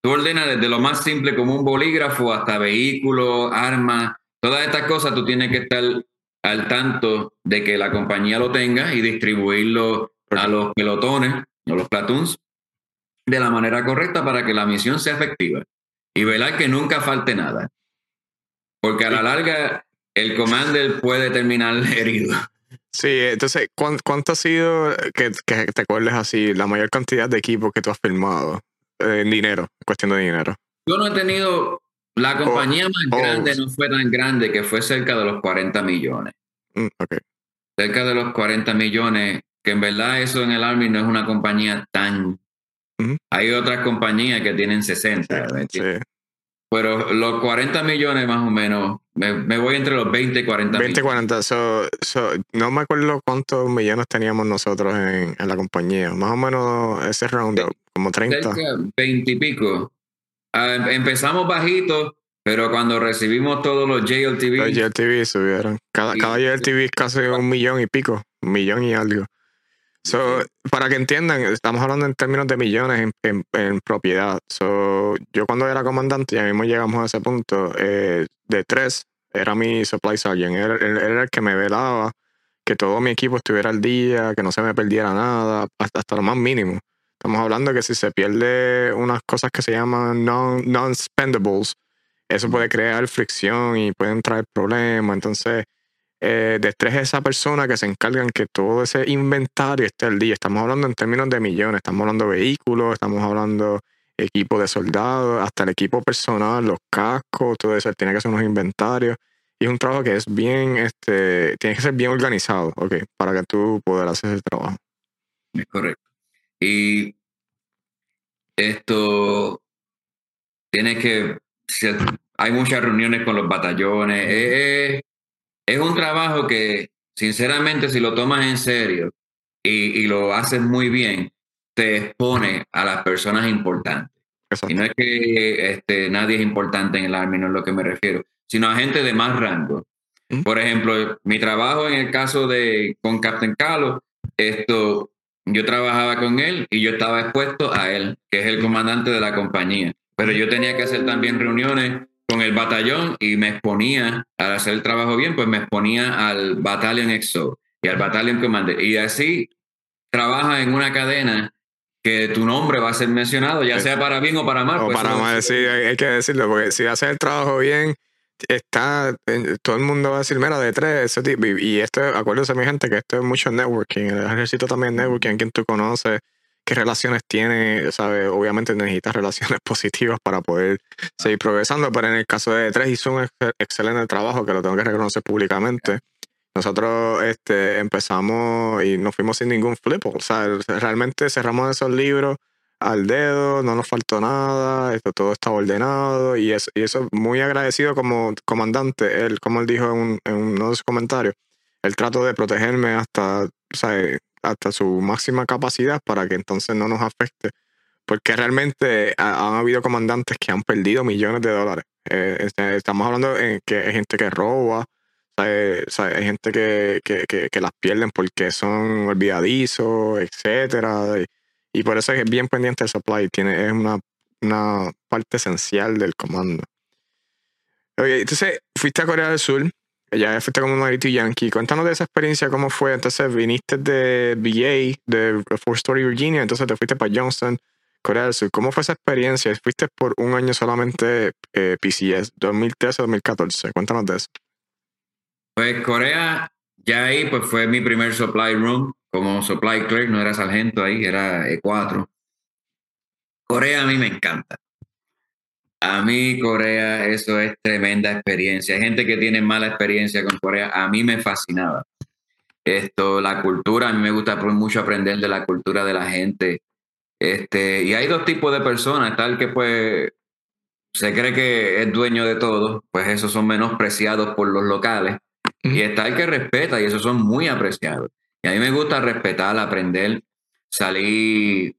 Tú ordenas desde lo más simple como un bolígrafo hasta vehículos, armas, todas estas cosas tú tienes que estar al tanto de que la compañía lo tenga y distribuirlo a los pelotones o los platoons de la manera correcta para que la misión sea efectiva y velar que nunca falte nada. Porque a la larga el commander puede terminar herido. Sí, entonces, ¿cuánto, ha sido que, que, te acuerdes así la mayor cantidad de equipos que tú has firmado? Eh, en dinero, cuestión de dinero. Yo no he tenido, la oh, compañía más grande no fue tan grande que fue cerca de los 40 millones. Mm, cerca de los 40 millones, que en verdad eso en el Army no es una compañía tan... Hay otras compañías que tienen 60. Sí, Pero los 40 millones más o menos, me, voy entre los 20 y 40 20 y 40, no me acuerdo cuántos millones teníamos nosotros en, en la compañía, más o menos ese round, como 30. 20 y pico. Ah, em, empezamos bajito, pero cuando recibimos todos los JLTV. Los JLTV subieron. Cada, cada JLTV es casi un millón y pico, un millón y algo. So, para que entiendan, estamos hablando en términos de millones en, en, propiedad. So, yo cuando era comandante, ya mismo llegamos a ese punto, eh, de tres, era mi supply sergeant. Él, era el que me velaba que todo mi equipo estuviera al día, que no se me perdiera nada, hasta, hasta lo más mínimo. Estamos hablando que si se pierde unas cosas que se llaman non-spendables, eso puede crear fricción y pueden traer problemas. Entonces, eh, de estrés esa persona que se encarga en que todo ese inventario esté al día. Estamos hablando en términos de millones, estamos hablando de vehículos, estamos hablando equipo de soldados, hasta el equipo personal, los cascos, todo eso, tiene que hacer unos inventarios. Y es un trabajo que es bien, este, tiene que ser bien organizado, ok, para que tú puedas hacer ese trabajo. Es correcto. Y esto tiene que, hay muchas reuniones con los batallones, es un trabajo que, sinceramente, si lo tomas en serio y, lo haces muy bien, te expone a las personas importantes. Y no es que este, nadie es importante en el Army, no es lo que me refiero, sino a gente de más rango. Por ejemplo, mi trabajo en el caso de con Captain Carlos, esto, yo trabajaba con él y yo estaba expuesto a él, que es el comandante de la compañía. Pero yo tenía que hacer también reuniones con el batallón y me exponía, al hacer el trabajo bien, pues me exponía al Battalion EXO y al Battalion Commander. Y así trabaja en una cadena que tu nombre va a ser mencionado, ya sea para bien o para mal. O pues para mal, sí, hay, que decirlo, porque si haces el trabajo bien, está, eh, todo el mundo va a decir, mira, de tres, ese tipo. Y, esto, acuérdense, mi gente, que esto es mucho networking. El ejército también networking, quien tú conoces qué relaciones tiene, ¿sabes? Obviamente necesitas relaciones positivas para poder seguir progresando, pero en el caso de tres hizo un excelente trabajo que lo tengo que reconocer públicamente. Nosotros este, empezamos y no fuimos sin ningún flip, o sea, realmente cerramos esos libros al dedo, no nos faltó nada, esto todo estaba ordenado y eso, y eso muy agradecido como comandante, él, como él dijo en, en uno de sus comentarios, él trató de protegerme hasta, o sea, hasta su máxima capacidad para que entonces no nos afecte. Porque realmente han habido comandantes que han perdido millones de dólares. Eh, este, estamos hablando de que hay gente que roba, hay gente que, que, las pierden porque son olvidadizos, etcétera. Y, por eso es bien pendiente el supply. Tiene, es una, una parte esencial del comando. Entonces fuiste a Corea del Sur, ya fuiste como Marito Yankee. Cuéntanos de esa experiencia, cómo fue. Entonces viniste de VA, de Four Story Virginia, entonces te fuiste para Johnston, Corea del Sur. ¿Cómo fue esa experiencia? Fuiste por un año solamente eh, PCS, 2013-2014. Cuéntanos de eso. Pues Corea, ya ahí pues fue mi primer supply room como supply clerk, no era sargento ahí, era E4. Corea a mí me encanta. A mí Corea, eso es tremenda experiencia. Hay gente que tiene mala experiencia con Corea. A mí me fascinaba. Esto, la cultura, a mí me gusta mucho aprender de la cultura de la gente. Este, y hay dos tipos de personas, tal que pues se cree que es dueño de todo, pues esos son menospreciados por los locales. Y está el que respeta y esos son muy apreciados. Y a mí me gusta respetar, aprender. Salí,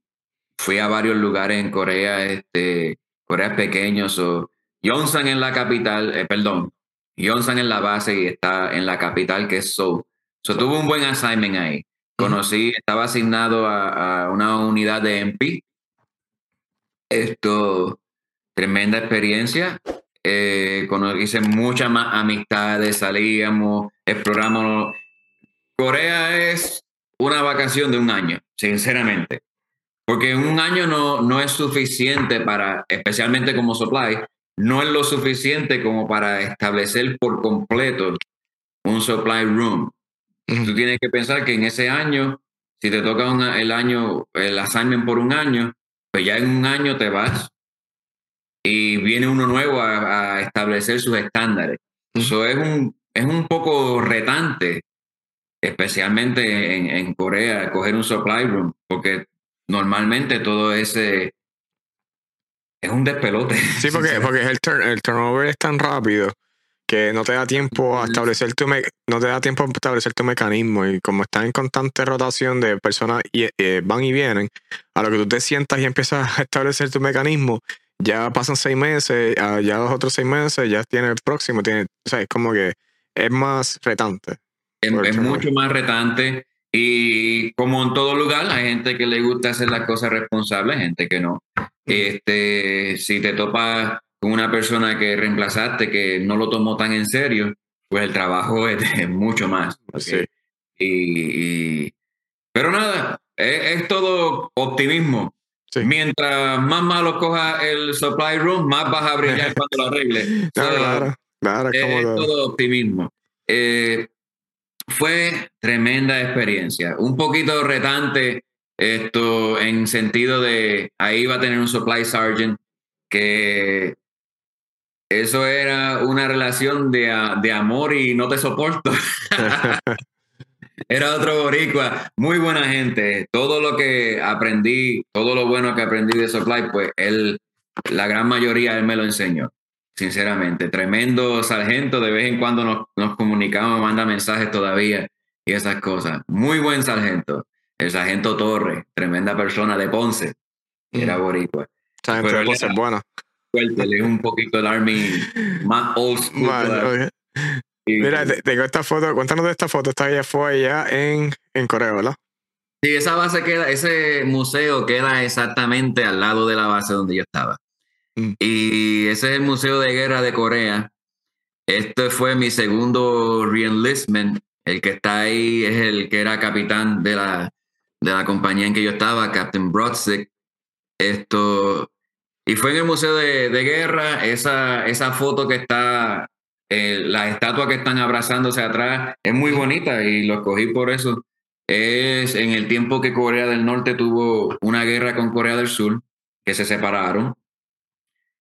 fui a varios lugares en Corea, este, Corea es pequeño, so, Yonsan en la capital, eh, perdón, Yonsan en la base y está en la capital que es Seoul. So, tuve un buen assignment ahí. Conocí, estaba asignado a, una unidad de MP. Esto, tremenda experiencia. Eh, hice muchas más amistades, salíamos, exploramos. Corea es una vacación de un año, sinceramente. Porque un año no, no es suficiente para, especialmente como supply, no es lo suficiente como para establecer por completo un supply room. Tú tienes que pensar que en ese año, si te toca el año, el assignment por un año, pues ya en un año te vas y viene uno nuevo a, establecer sus estándares. Eso es un, es un poco retante, especialmente en, en Corea, coger un supply room, porque normalmente todo ese es un despelote. Sí, porque, porque el, el turnover es tan rápido que no te da tiempo a establecer tu no te da tiempo a establecer tu mecanismo. Y como estás en constante rotación de personas y eh, van y vienen a lo que tú te sientas y empiezas a establecer tu mecanismo ya pasan seis meses ya los otros seis meses ya tiene el próximo tiene o sea es como que es más retante es mucho más retante y como en todo lugar, hay gente que le gusta hacer las cosas responsables, gente que no. Este, si te topas con una persona que reemplazaste que no lo tomó tan en serio, pues el trabajo es, mucho más. Y, pero nada, es, todo optimismo. Mientras más malo coja el supply room, más vas a brillar cuando lo arregle. Claro, claro, es todo optimismo. Eh, fue tremenda experiencia. Un poquito retante esto en sentido de ahí va a tener un supply sergeant que eso era una relación de, de amor y no te soporto. era otro boricua, muy buena gente. Todo lo que aprendí, todo lo bueno que aprendí de Supply, pues él, la gran mayoría, él me lo enseñó. Sinceramente, tremendo sargento. De vez en cuando nos, nos comunicamos, manda mensajes todavía y esas cosas. Muy buen sargento. El sargento Torres, tremenda persona de Ponce. Era mm. boricua. Pero él es bueno. Él es un poquito el Army más old school. Mira, tengo esta foto, cuéntanos de esta foto, esta ya fue allá en, en Corea, ¿verdad? Sí, esa base queda, ese museo queda exactamente al lado de la base donde yo estaba. Mm. Y ese es el Museo de Guerra de Corea. Este fue mi segundo reenlistment. El que está ahí es el que era capitán de la, de la compañía en que yo estaba, Captain Brodsik. Esto, y fue en el Museo de, Guerra, esa, esa foto que está eh, las estatuas que están abrazándose atrás es muy bonita y lo escogí por eso. Es en el tiempo que Corea del Norte tuvo una guerra con Corea del Sur, que se separaron.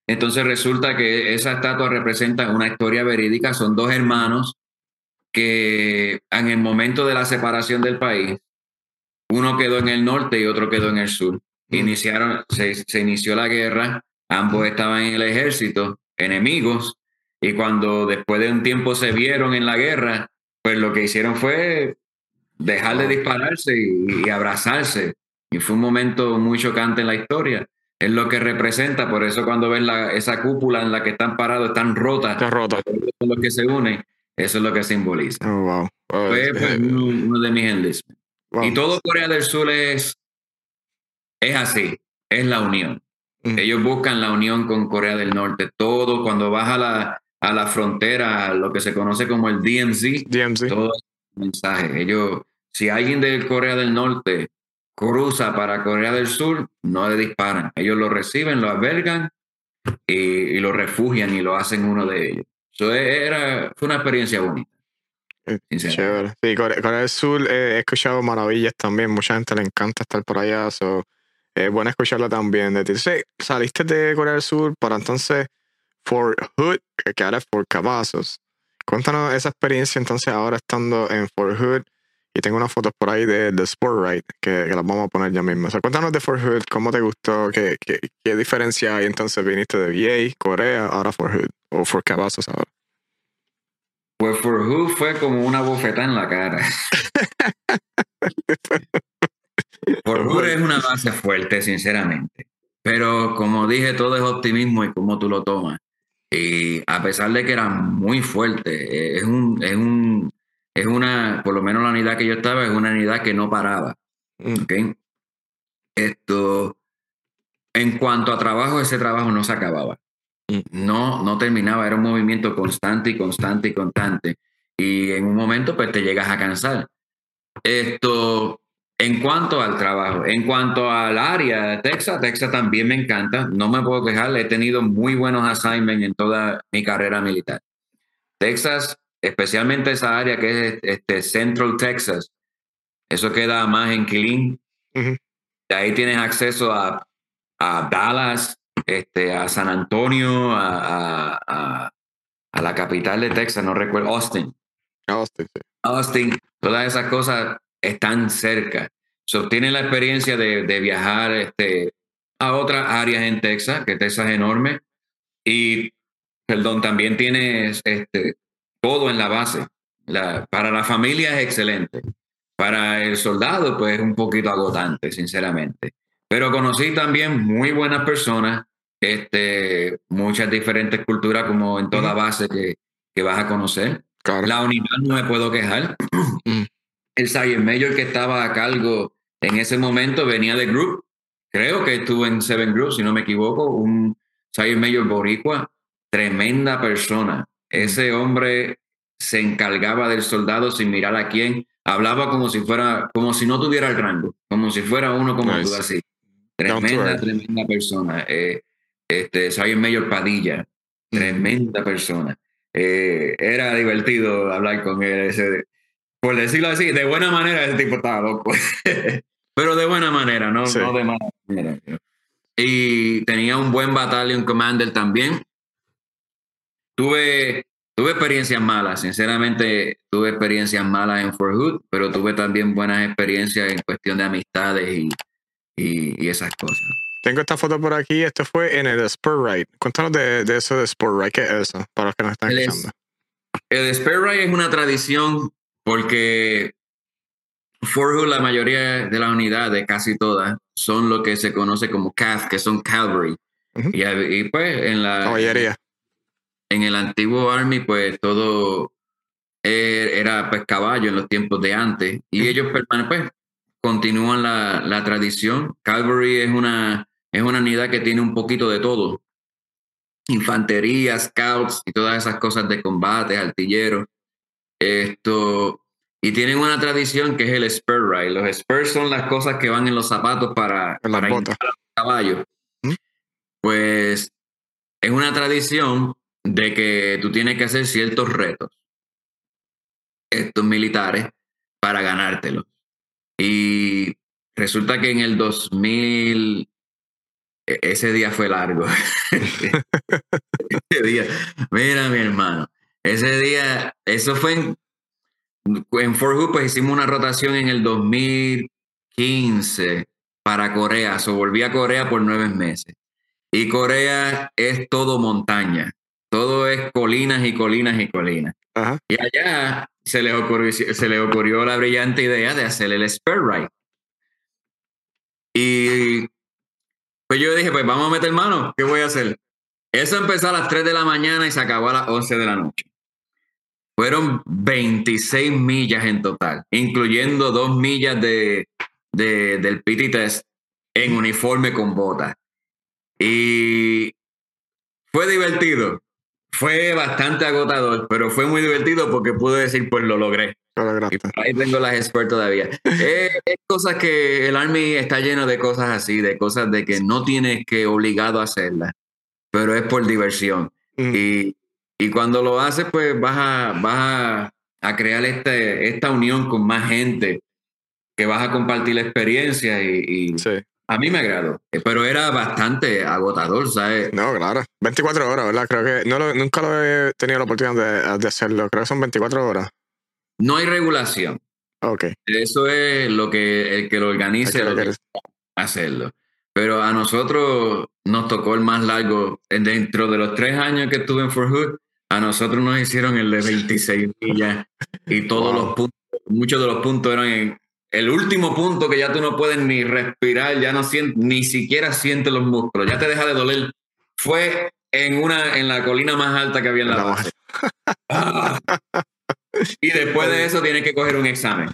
Entonces resulta que esa estatua representa una historia verídica. Son dos hermanos que en el momento de la separación del país, uno quedó en el norte y otro quedó en el sur. Iniciaron, se, se inició la guerra, ambos estaban en el ejército, enemigos, y cuando después de un tiempo se vieron en la guerra, pues lo que hicieron fue dejar de dispararse y, abrazarse. Y fue un momento muy chocante en la historia. Es lo que representa, por eso cuando ven la, esa cúpula en la que están parados, están rotas. Está rota. Son los que se unen. Eso es lo que simboliza. Oh, wow. Fue pues, uno, de mis enlismes. Y todo Corea del Sur es, es así, es la unión. Mm. Ellos buscan la unión con Corea del Norte. Todo, cuando vas a la, a la frontera, lo que se conoce como el DMZ, DMZ. todo mensaje. Ellos, si alguien de Corea del Norte cruza para Corea del Sur, no le disparan. Ellos lo reciben, lo albergan y, lo refugian y lo hacen uno de ellos. Eso era, fue una experiencia bonita. Eh, chévere. Sí, Corea, del Sur eh, he escuchado maravillas también. Mucha gente le encanta estar por allá. es bueno escucharlo también de ti. saliste de Corea del Sur para entonces Fort Hood, que ahora es Fort Cavazos. Cuéntanos esa experiencia entonces ahora estando en Fort Hood. Y tengo unas fotos por ahí de, de Sport Ride que, las vamos a poner ya mismo. O sea, cuéntanos de Fort Hood, cómo te gustó, qué, qué, qué diferencia hay entonces. Viniste de VA, Corea, ahora Fort Hood, o Fort Cavazos ahora. Pues Fort Hood fue como una bofeta en la cara. Fort Hood es una base fuerte, sinceramente. Pero como dije, todo es optimismo y cómo tú lo tomas. Y a pesar de que era muy fuerte, es, un, es, un, es una, por lo menos la unidad que yo estaba, es una unidad que no paraba. Mm. ¿okay? Esto, en cuanto a trabajo, ese trabajo no se acababa. Mm. No, no terminaba, era un movimiento constante y constante y constante. Y en un momento, pues te llegas a cansar. Esto, en cuanto al trabajo, en cuanto al área de Texas, Texas también me encanta, no me puedo quejar, he tenido muy buenos assignments en toda mi carrera militar. Texas, especialmente esa área que es este Central Texas, eso queda más en Killeen. De ahí tienes acceso a, a Dallas, este, a San Antonio, a, a, a, la capital de Texas, no recuerdo, Austin. Austin, sí. Austin, todas esas cosas están cerca. So, tienen la experiencia de, de, viajar este, a otras áreas en Texas, que Texas es enorme. Y, perdón, también tienes este, todo en la base. La, para la familia es excelente. Para el soldado, pues es un poquito agotante, sinceramente. Pero conocí también muy buenas personas, este, muchas diferentes culturas, como en toda base que, que vas a conocer. La unidad no me puedo quejar. Mm el Sergeant Mayor que estaba a cargo en ese momento venía de Group. Creo que estuvo en Seven Group, si no me equivoco, un Sergeant Mayor boricua, tremenda persona. Ese hombre se encargaba del soldado sin mirar a quién, hablaba como si fuera, como si no tuviera el rango, como si fuera uno como tú así. Tremenda, tremenda persona. Eh, este, Sergeant Mayor Padilla, tremenda persona. Eh, era divertido hablar con él. Ese, por decirlo así, de buena manera ese tipo estaba loco. Pero de buena manera, no, no de mala manera. Y tenía un buen battalion commander también. Tuve, tuve experiencias malas, sinceramente tuve experiencias malas en Fort Hood, pero tuve también buenas experiencias en cuestión de amistades y, y, esas cosas. Tengo esta foto por aquí, esto fue en el Spur Ride. Cuéntanos de, de eso de Spur Ride, ¿qué es eso? Para los que nos están escuchando. El Spur Ride es una tradición porque Fort Hood, la mayoría de las unidades, casi todas, son lo que se conoce como CAF, que son Cavalry. y, pues en la... Caballería. En el antiguo Army, pues todo er, era pues caballo en los tiempos de antes. Y ellos pues continúan la, la, tradición. Cavalry es una, es una unidad que tiene un poquito de todo. Infantería, scouts y todas esas cosas de combate, artilleros. Esto, y tienen una tradición que es el spur ride. Los spurs son las cosas que van en los zapatos para, para caballo. ¿Mm? Pues es una tradición de que tú tienes que hacer ciertos retos, estos militares, para ganártelo. Y resulta que en el 2000, e, ese día fue largo. ese día, mira mi hermano, ese día, eso fue en en Fort Hood pues hicimos una rotación en el 2015 para Corea. So, volví a Corea por nueve meses. Y Corea es todo montaña. Todo es colinas y colinas y colinas. Y allá se les, ocurrió, se le ocurrió la brillante idea de hacer el spare ride. Y pues yo dije, pues vamos a meter mano, ¿qué voy a hacer? Eso empezó a las 3 de la mañana y se acabó a las 11 de la noche. Fueron 26 millas en total, incluyendo dos millas de, del PT test en uniforme con botas. Y fue divertido. Fue bastante agotador, pero fue muy divertido porque pude decir, pues lo logré. ahí tengo las expertas todavía. es, cosas que el Army está lleno de cosas así, de cosas de que no tienes que obligado a hacerlas, pero es por diversión. Mm. Y y cuando lo haces, pues vas a, vas a, crear este, esta unión con más gente, que vas a compartir la experiencia y, a mí me agradó. Pero era bastante agotador, ¿sabes? No, claro. 24 horas, ¿verdad? Creo que no nunca lo he tenido la oportunidad de, hacerlo. Creo que son 24 horas. No hay regulación. Ok. Eso es lo que el que lo organice lo que hacerlo. Pero a nosotros nos tocó el más largo. Dentro de los tres años que estuve en Fort Hood, a nosotros nos hicieron el de 26 millas y todos los puntos, muchos de los puntos eran en el último punto que ya tú no puedes ni respirar, ya no sientes, ni siquiera sientes los músculos, ya te deja de doler. Fue en una en la colina más alta que había en la base. Y después de eso tienes que coger un examen.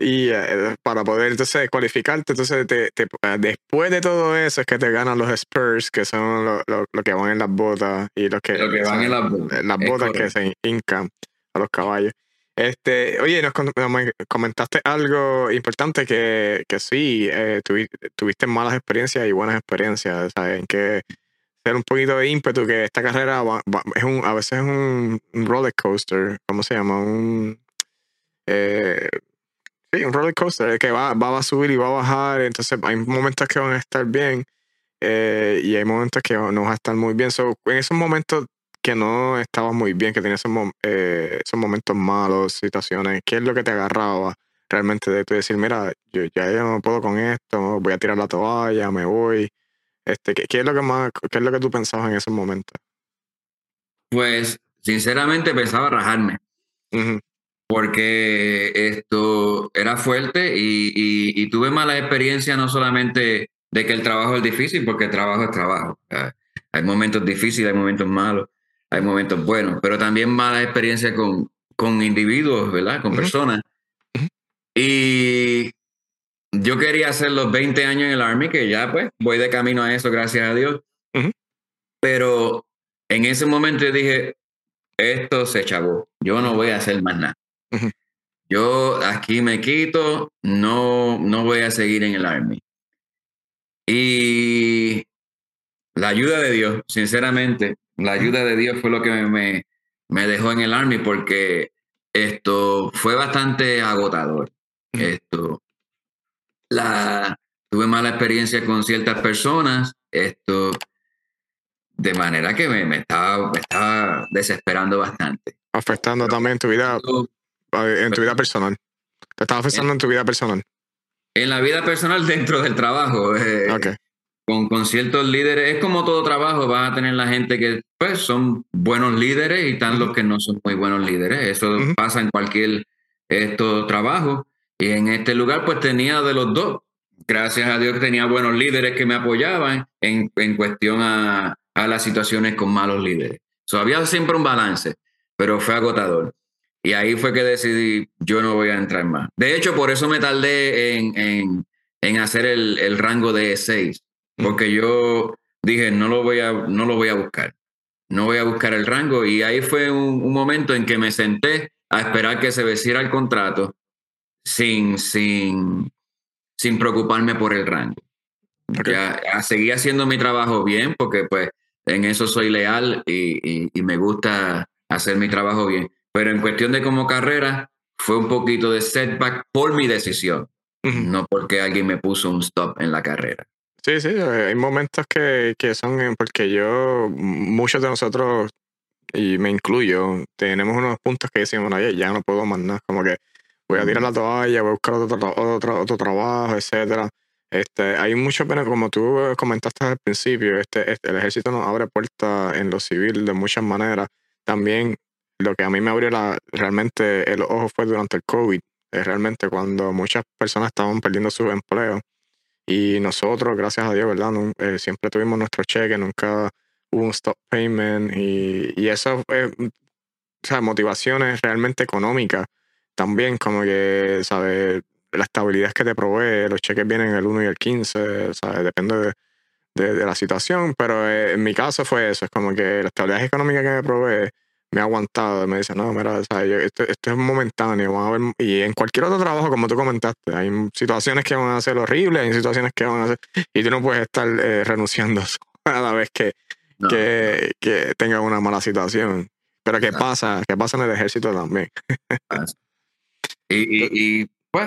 Y eh, para poder entonces cualificarte, entonces te, después de todo eso es que te ganan los Spurs, que son los lo, que van en las botas y los que, van en las botas. Las botas que se hincan a los caballos. Este, oye, nos comentaste algo importante que, que sí, eh, tuviste, malas experiencias y buenas experiencias, ¿sabes? En que un poquito de ímpetu que esta carrera es un, a veces es un, roller coaster, ¿cómo se llama? Un, eh, sí, un roller coaster que va, va a subir y va a bajar, entonces hay momentos que van a estar bien eh, y hay momentos que no van a estar muy bien. en esos momentos que no estabas muy bien, que tenías esos, eh, esos momentos malos, situaciones, ¿qué es lo que te agarraba? realmente de tu decir, mira, yo ya no puedo con esto, voy a tirar la toalla, me voy. Este, ¿qué, es lo que más, qué es lo que tú pensabas en ese momento? Pues, sinceramente pensaba rajarme. Porque esto era fuerte y, y, tuve mala experiencia no solamente de que el trabajo es difícil, porque el trabajo es trabajo. Hay momentos difíciles, hay momentos malos, hay momentos buenos, pero también mala experiencia con, con individuos, ¿verdad? Con personas. Y yo quería hacer los 20 años en el Army, que ya pues voy de camino a eso, gracias a Dios. Pero en ese momento yo dije, esto se chavó, yo no voy a hacer más nada. Yo aquí me quito, no, no voy a seguir en el Army. Y la ayuda de Dios, sinceramente, la ayuda de Dios fue lo que me, me dejó en el Army porque esto fue bastante agotador. Esto, la, tuve mala experiencia con ciertas personas, esto, de manera que me, me, estaba, me estaba desesperando bastante. Afectando también tu vida, en tu vida personal. Te estaba afectando en, tu vida personal. En la vida personal dentro del trabajo. Eh, con, con, ciertos líderes, es como todo trabajo, vas a tener la gente que pues son buenos líderes y están los que no son muy buenos líderes. Eso pasa en cualquier esto, trabajo. Y en este lugar pues tenía de los dos. Gracias a Dios tenía buenos líderes que me apoyaban en, en cuestión a, a, las situaciones con malos líderes. So, había siempre un balance, pero fue agotador. Y ahí fue que decidí, yo no voy a entrar más. De hecho, por eso me tardé en, en, en hacer el, el, rango de 6, porque yo dije, no lo, voy a, no lo voy a buscar. No voy a buscar el rango. Y ahí fue un, un momento en que me senté a esperar que se venciera el contrato sin, sin, sin preocuparme por el rango. Ya, seguí haciendo mi trabajo bien porque pues en eso soy leal y, y, me gusta hacer mi trabajo bien. Pero en cuestión de como carrera, fue un poquito de setback por mi decisión, no porque alguien me puso un stop en la carrera. Sí, sí, hay momentos que, que son, porque yo, muchos de nosotros, y me incluyo, tenemos unos puntos que decimos, oye, ya no puedo más nada, como que voy a tirar la toalla, voy a buscar otro, otro, otro trabajo, etcétera. Este, hay mucho pena, como tú comentaste al principio, este, este, el ejército nos abre puertas en lo civil de muchas maneras. También lo que a mí me abrió la, realmente el ojo fue durante el COVID, es realmente cuando muchas personas estaban perdiendo sus empleos y nosotros, gracias a Dios, ¿verdad? Eh, siempre tuvimos nuestro cheque, nunca hubo un stop payment y, y eso, eh, o sea, motivaciones realmente económicas también como que, ¿sabes? La estabilidad que te provee, los cheques vienen el 1 y el 15, ¿sabes? Depende de, de, la situación, pero eh, en mi caso fue eso, es como que la estabilidad económica que me provee me ha aguantado, me dice, no, mira, ¿sabes? Esto, esto, es momentáneo, vamos a ver, y en cualquier otro trabajo, como tú comentaste, hay situaciones que van a ser horribles, hay situaciones que van a ser, y tú no puedes estar eh, renunciando cada vez que, que, que tengas una mala situación. Pero ¿qué pasa? ¿Qué pasa en el ejército también? Y, y, pues,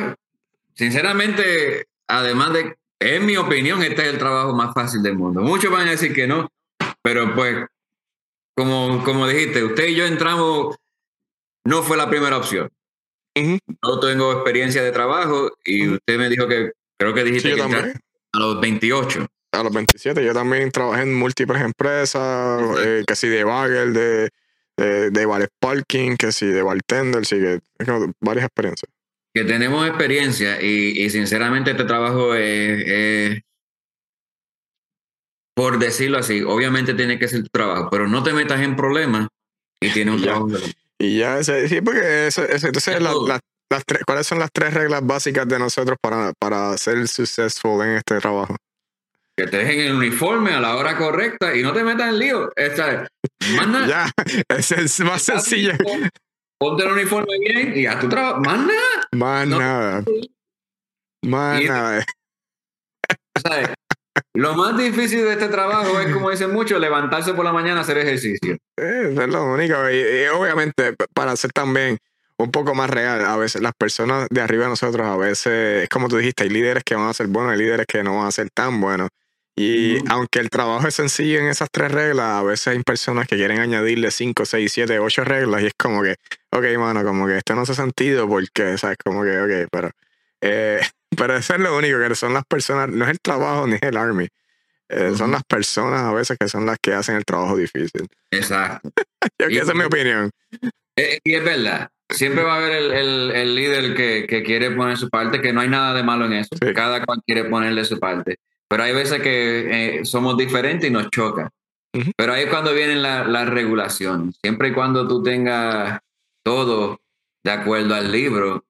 sinceramente, además de, en mi opinión, este es el trabajo más fácil del mundo. Muchos van a decir que no, pero pues, como, como dijiste, usted y yo entramos, no fue la primera opción. No tengo experiencia de trabajo y usted me dijo que, creo que dijiste que a los 28. A los 27, yo también trabajé en múltiples empresas, eh, casi de bagel, de de, de parking, que sí, de bartender, sí, que tengo varias experiencias. Que tenemos experiencia y, y sinceramente este trabajo es, por decirlo así, obviamente tiene que ser tu trabajo, pero no te metas en problemas y tienes un trabajo. Y ya, sí, porque eso, entonces las tres, ¿cuáles son las tres reglas básicas de nosotros para, para ser successful en este trabajo? que te dejen el uniforme a la hora correcta y no te metas en lío. Esta, más. Ya, es el más sencillo. Ponte el uniforme bien y haz tu trabajo. Más nada. Más nada. Más nada. ¿sabes? Lo más difícil de este trabajo es, como dicen muchos, levantarse por la mañana a hacer ejercicio. es lo único. Y, obviamente, para ser también un poco más real, a veces las personas de arriba de nosotros, a veces, es como tú dijiste, hay líderes que van a ser buenos, hay líderes que no van a ser tan buenos. Y aunque el trabajo es sencillo en esas tres reglas, a veces hay personas que quieren añadirle cinco, seis, siete, ocho reglas y es como que, ok, mano, como que esto no hace sentido porque, ¿sabes? Como que, ok, pero, eh, pero eso es lo único, que son las personas, no es el trabajo ni es el army. Eh, son las personas a veces que son las que hacen el trabajo difícil. Exacto. Yo que esa es mi opinión. Eh, y es verdad. Siempre va a haber el, el, el líder que, que, quiere poner su parte, que no hay nada de malo en eso. Cada cual quiere ponerle su parte. Pero hay veces que eh, somos diferentes y nos choca. Pero ahí es cuando vienen las la regulaciones. Siempre y cuando tú tengas todo de acuerdo al libro,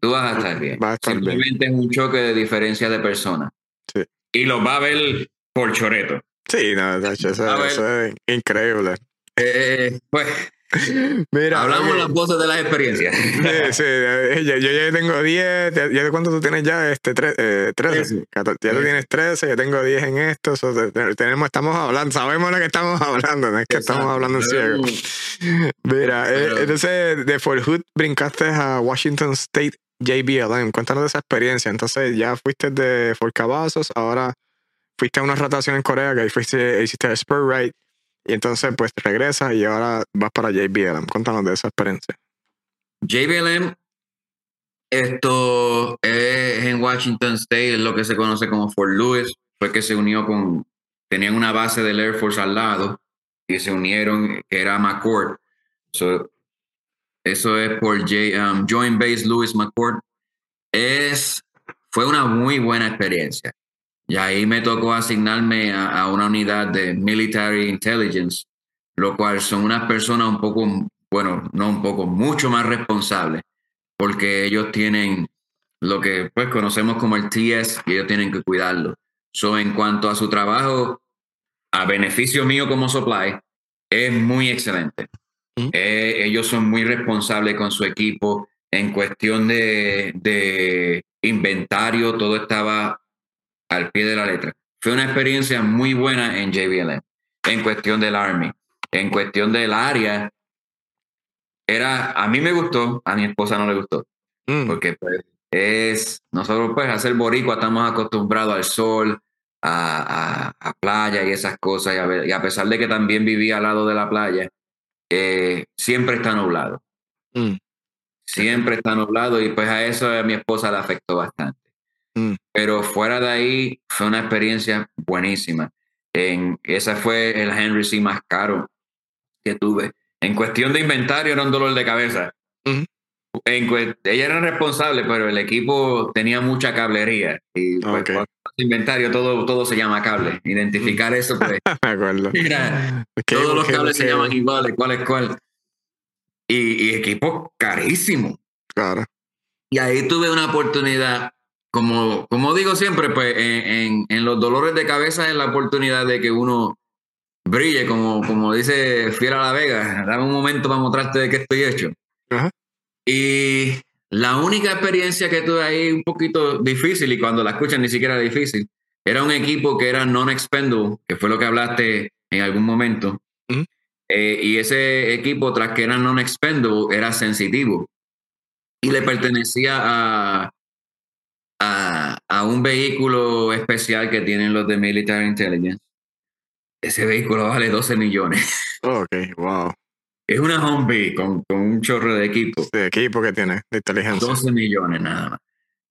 tú vas a estar bien. Simplemente es un choque de diferencia de personas. Sí. Y lo va a ver por choreto. Sí, no, eso, es increíble. Eh, pues Mira, Hablamos las voces de las experiencias. Sí, sí, eh, yo, yo ya tengo 10. ¿Ya de cuánto tú tienes ya? Este, tre- eh, 13. Trece. 14. Ya tú tienes 13, yo tengo 10 en esto. so, tenemos, estamos hablando, sabemos lo que estamos hablando, no es que estamos hablando en ciego. Mira, eh, entonces de Fort Hood brincaste a Washington State JBLM. Cuéntanos de esa experiencia. Entonces ya fuiste de Fort Cavazos, ahora fuiste a una rotación en Corea que ahí fuiste, hiciste Spur Ride. Y entonces pues regresas y ahora vas para JBLM. Cuéntanos de esa experiencia. JBLM, esto es en Washington State, es lo que se conoce como Fort Lewis. Fue que se unió con, tenían una base del Air Force al lado y se unieron, que era McCourt. So, eso es por J, um, Joint Base Lewis McCourt. Es, fue una muy buena experiencia. Y ahí me tocó asignarme a, a una unidad de Military Intelligence, lo cual son unas personas un poco, bueno, no un poco, mucho más responsables, porque ellos tienen lo que pues conocemos como el TS y ellos tienen que cuidarlo. So, en cuanto a su trabajo, a beneficio mío como supply, es muy excelente. Eh, ellos son muy responsables con su equipo en cuestión de, de inventario, todo estaba al pie de la letra. Fue una experiencia muy buena en JBLM, en cuestión del Army, en cuestión del área. Era, a mí me gustó, a mi esposa no le gustó, Mm, porque pues, es, nosotros pues hacer boricua estamos acostumbrados al sol, a, a- a playa y esas cosas, y a, ver- y a pesar de que también vivía al lado de la playa, eh, siempre está nublado, mm, siempre está nublado y pues a eso a mi esposa le afectó bastante. Mm. Pero fuera de ahí fue una experiencia buenísima. En, ese fue el Henry C más caro que tuve. En cuestión de inventario era un dolor de cabeza. En ella era responsable, pero el equipo tenía mucha cablería. Y pues. Inventario todo, todo se llama cable. Identificar eso, pues, me acuerdo. mira, todos los cables se llaman iguales, cuál es cuál. Y, y equipo carísimo. Claro. Y ahí tuve una oportunidad, como, como digo siempre, pues en, en- en los dolores de cabeza es la oportunidad de que uno brille, como, como dice Fiera La Vega, dame un momento para mostrarte de qué estoy hecho. Ajá. Y la única experiencia que tuve ahí un poquito difícil, y cuando la escuchan ni siquiera era difícil, era un equipo que era non-expendable, que fue lo que hablaste en algún momento. Eh, y ese equipo, tras que era non-expendable, era sensitivo y le pertenecía a, a, a un vehículo especial que tienen los de Military Intelligence. Ese vehículo vale 12 millones. Oh, ok, wow. Es una Humvee con, con un chorro de equipo. De equipo que tiene, de inteligencia. 12 millones nada más.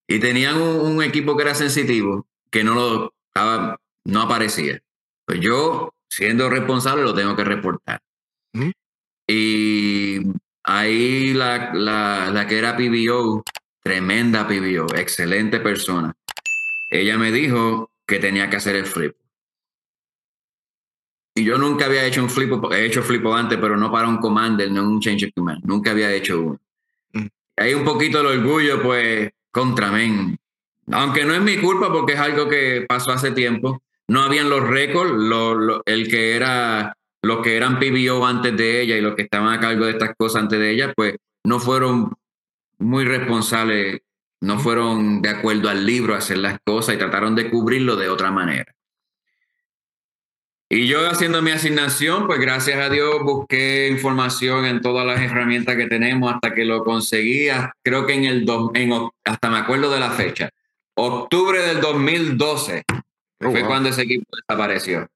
Y tenían un, un equipo que era sensitivo, que no lo estaba, no aparecía. Pues yo, siendo responsable, lo tengo que reportar. Y ahí la, la, la que era PBO, tremenda PBO, excelente persona. Ella me dijo que tenía que hacer el flip. Y yo nunca había hecho un flip, he hecho flip antes, pero no para un commander, no un change of command. Nunca había hecho uno. Mm. Hay un poquito el orgullo, pues, contra men. Aunque no es mi culpa porque es algo que pasó hace tiempo. No habían los récords, lo- lo- el que era, los que eran PBO antes de ella y los que estaban a cargo de estas cosas antes de ella, pues no fueron muy responsables, no fueron de acuerdo al libro a hacer las cosas y trataron de cubrirlo de otra manera. Y yo haciendo mi asignación, pues gracias a Dios busqué información en todas las herramientas que tenemos hasta que lo conseguía, creo que en el, dos- en, hasta me acuerdo de la fecha, octubre del 2012 Oh, fue wow. cuando ese equipo desapareció.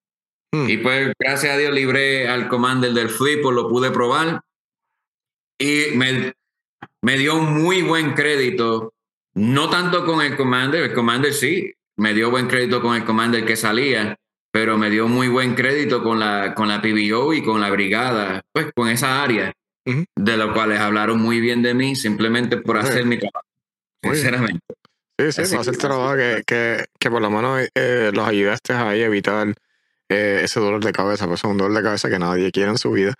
Hmm. Y pues gracias a Dios libré al commander del flip, pues lo pude probar y me, me dio un muy buen crédito, no tanto con el commander, el commander sí, me dio buen crédito con el commander que salía, pero me dio muy buen crédito con la, con la PBO y con la brigada, pues con esa área, de los cuales hablaron muy bien de mí simplemente por hacer mi trabajo, sinceramente. Sí, sí, Así para hacer que- trabajo que, que, que por lo menos eh, los ayudaste ahí a evitar eh, ese dolor de cabeza, pues es un dolor de cabeza que nadie quiere en su vida.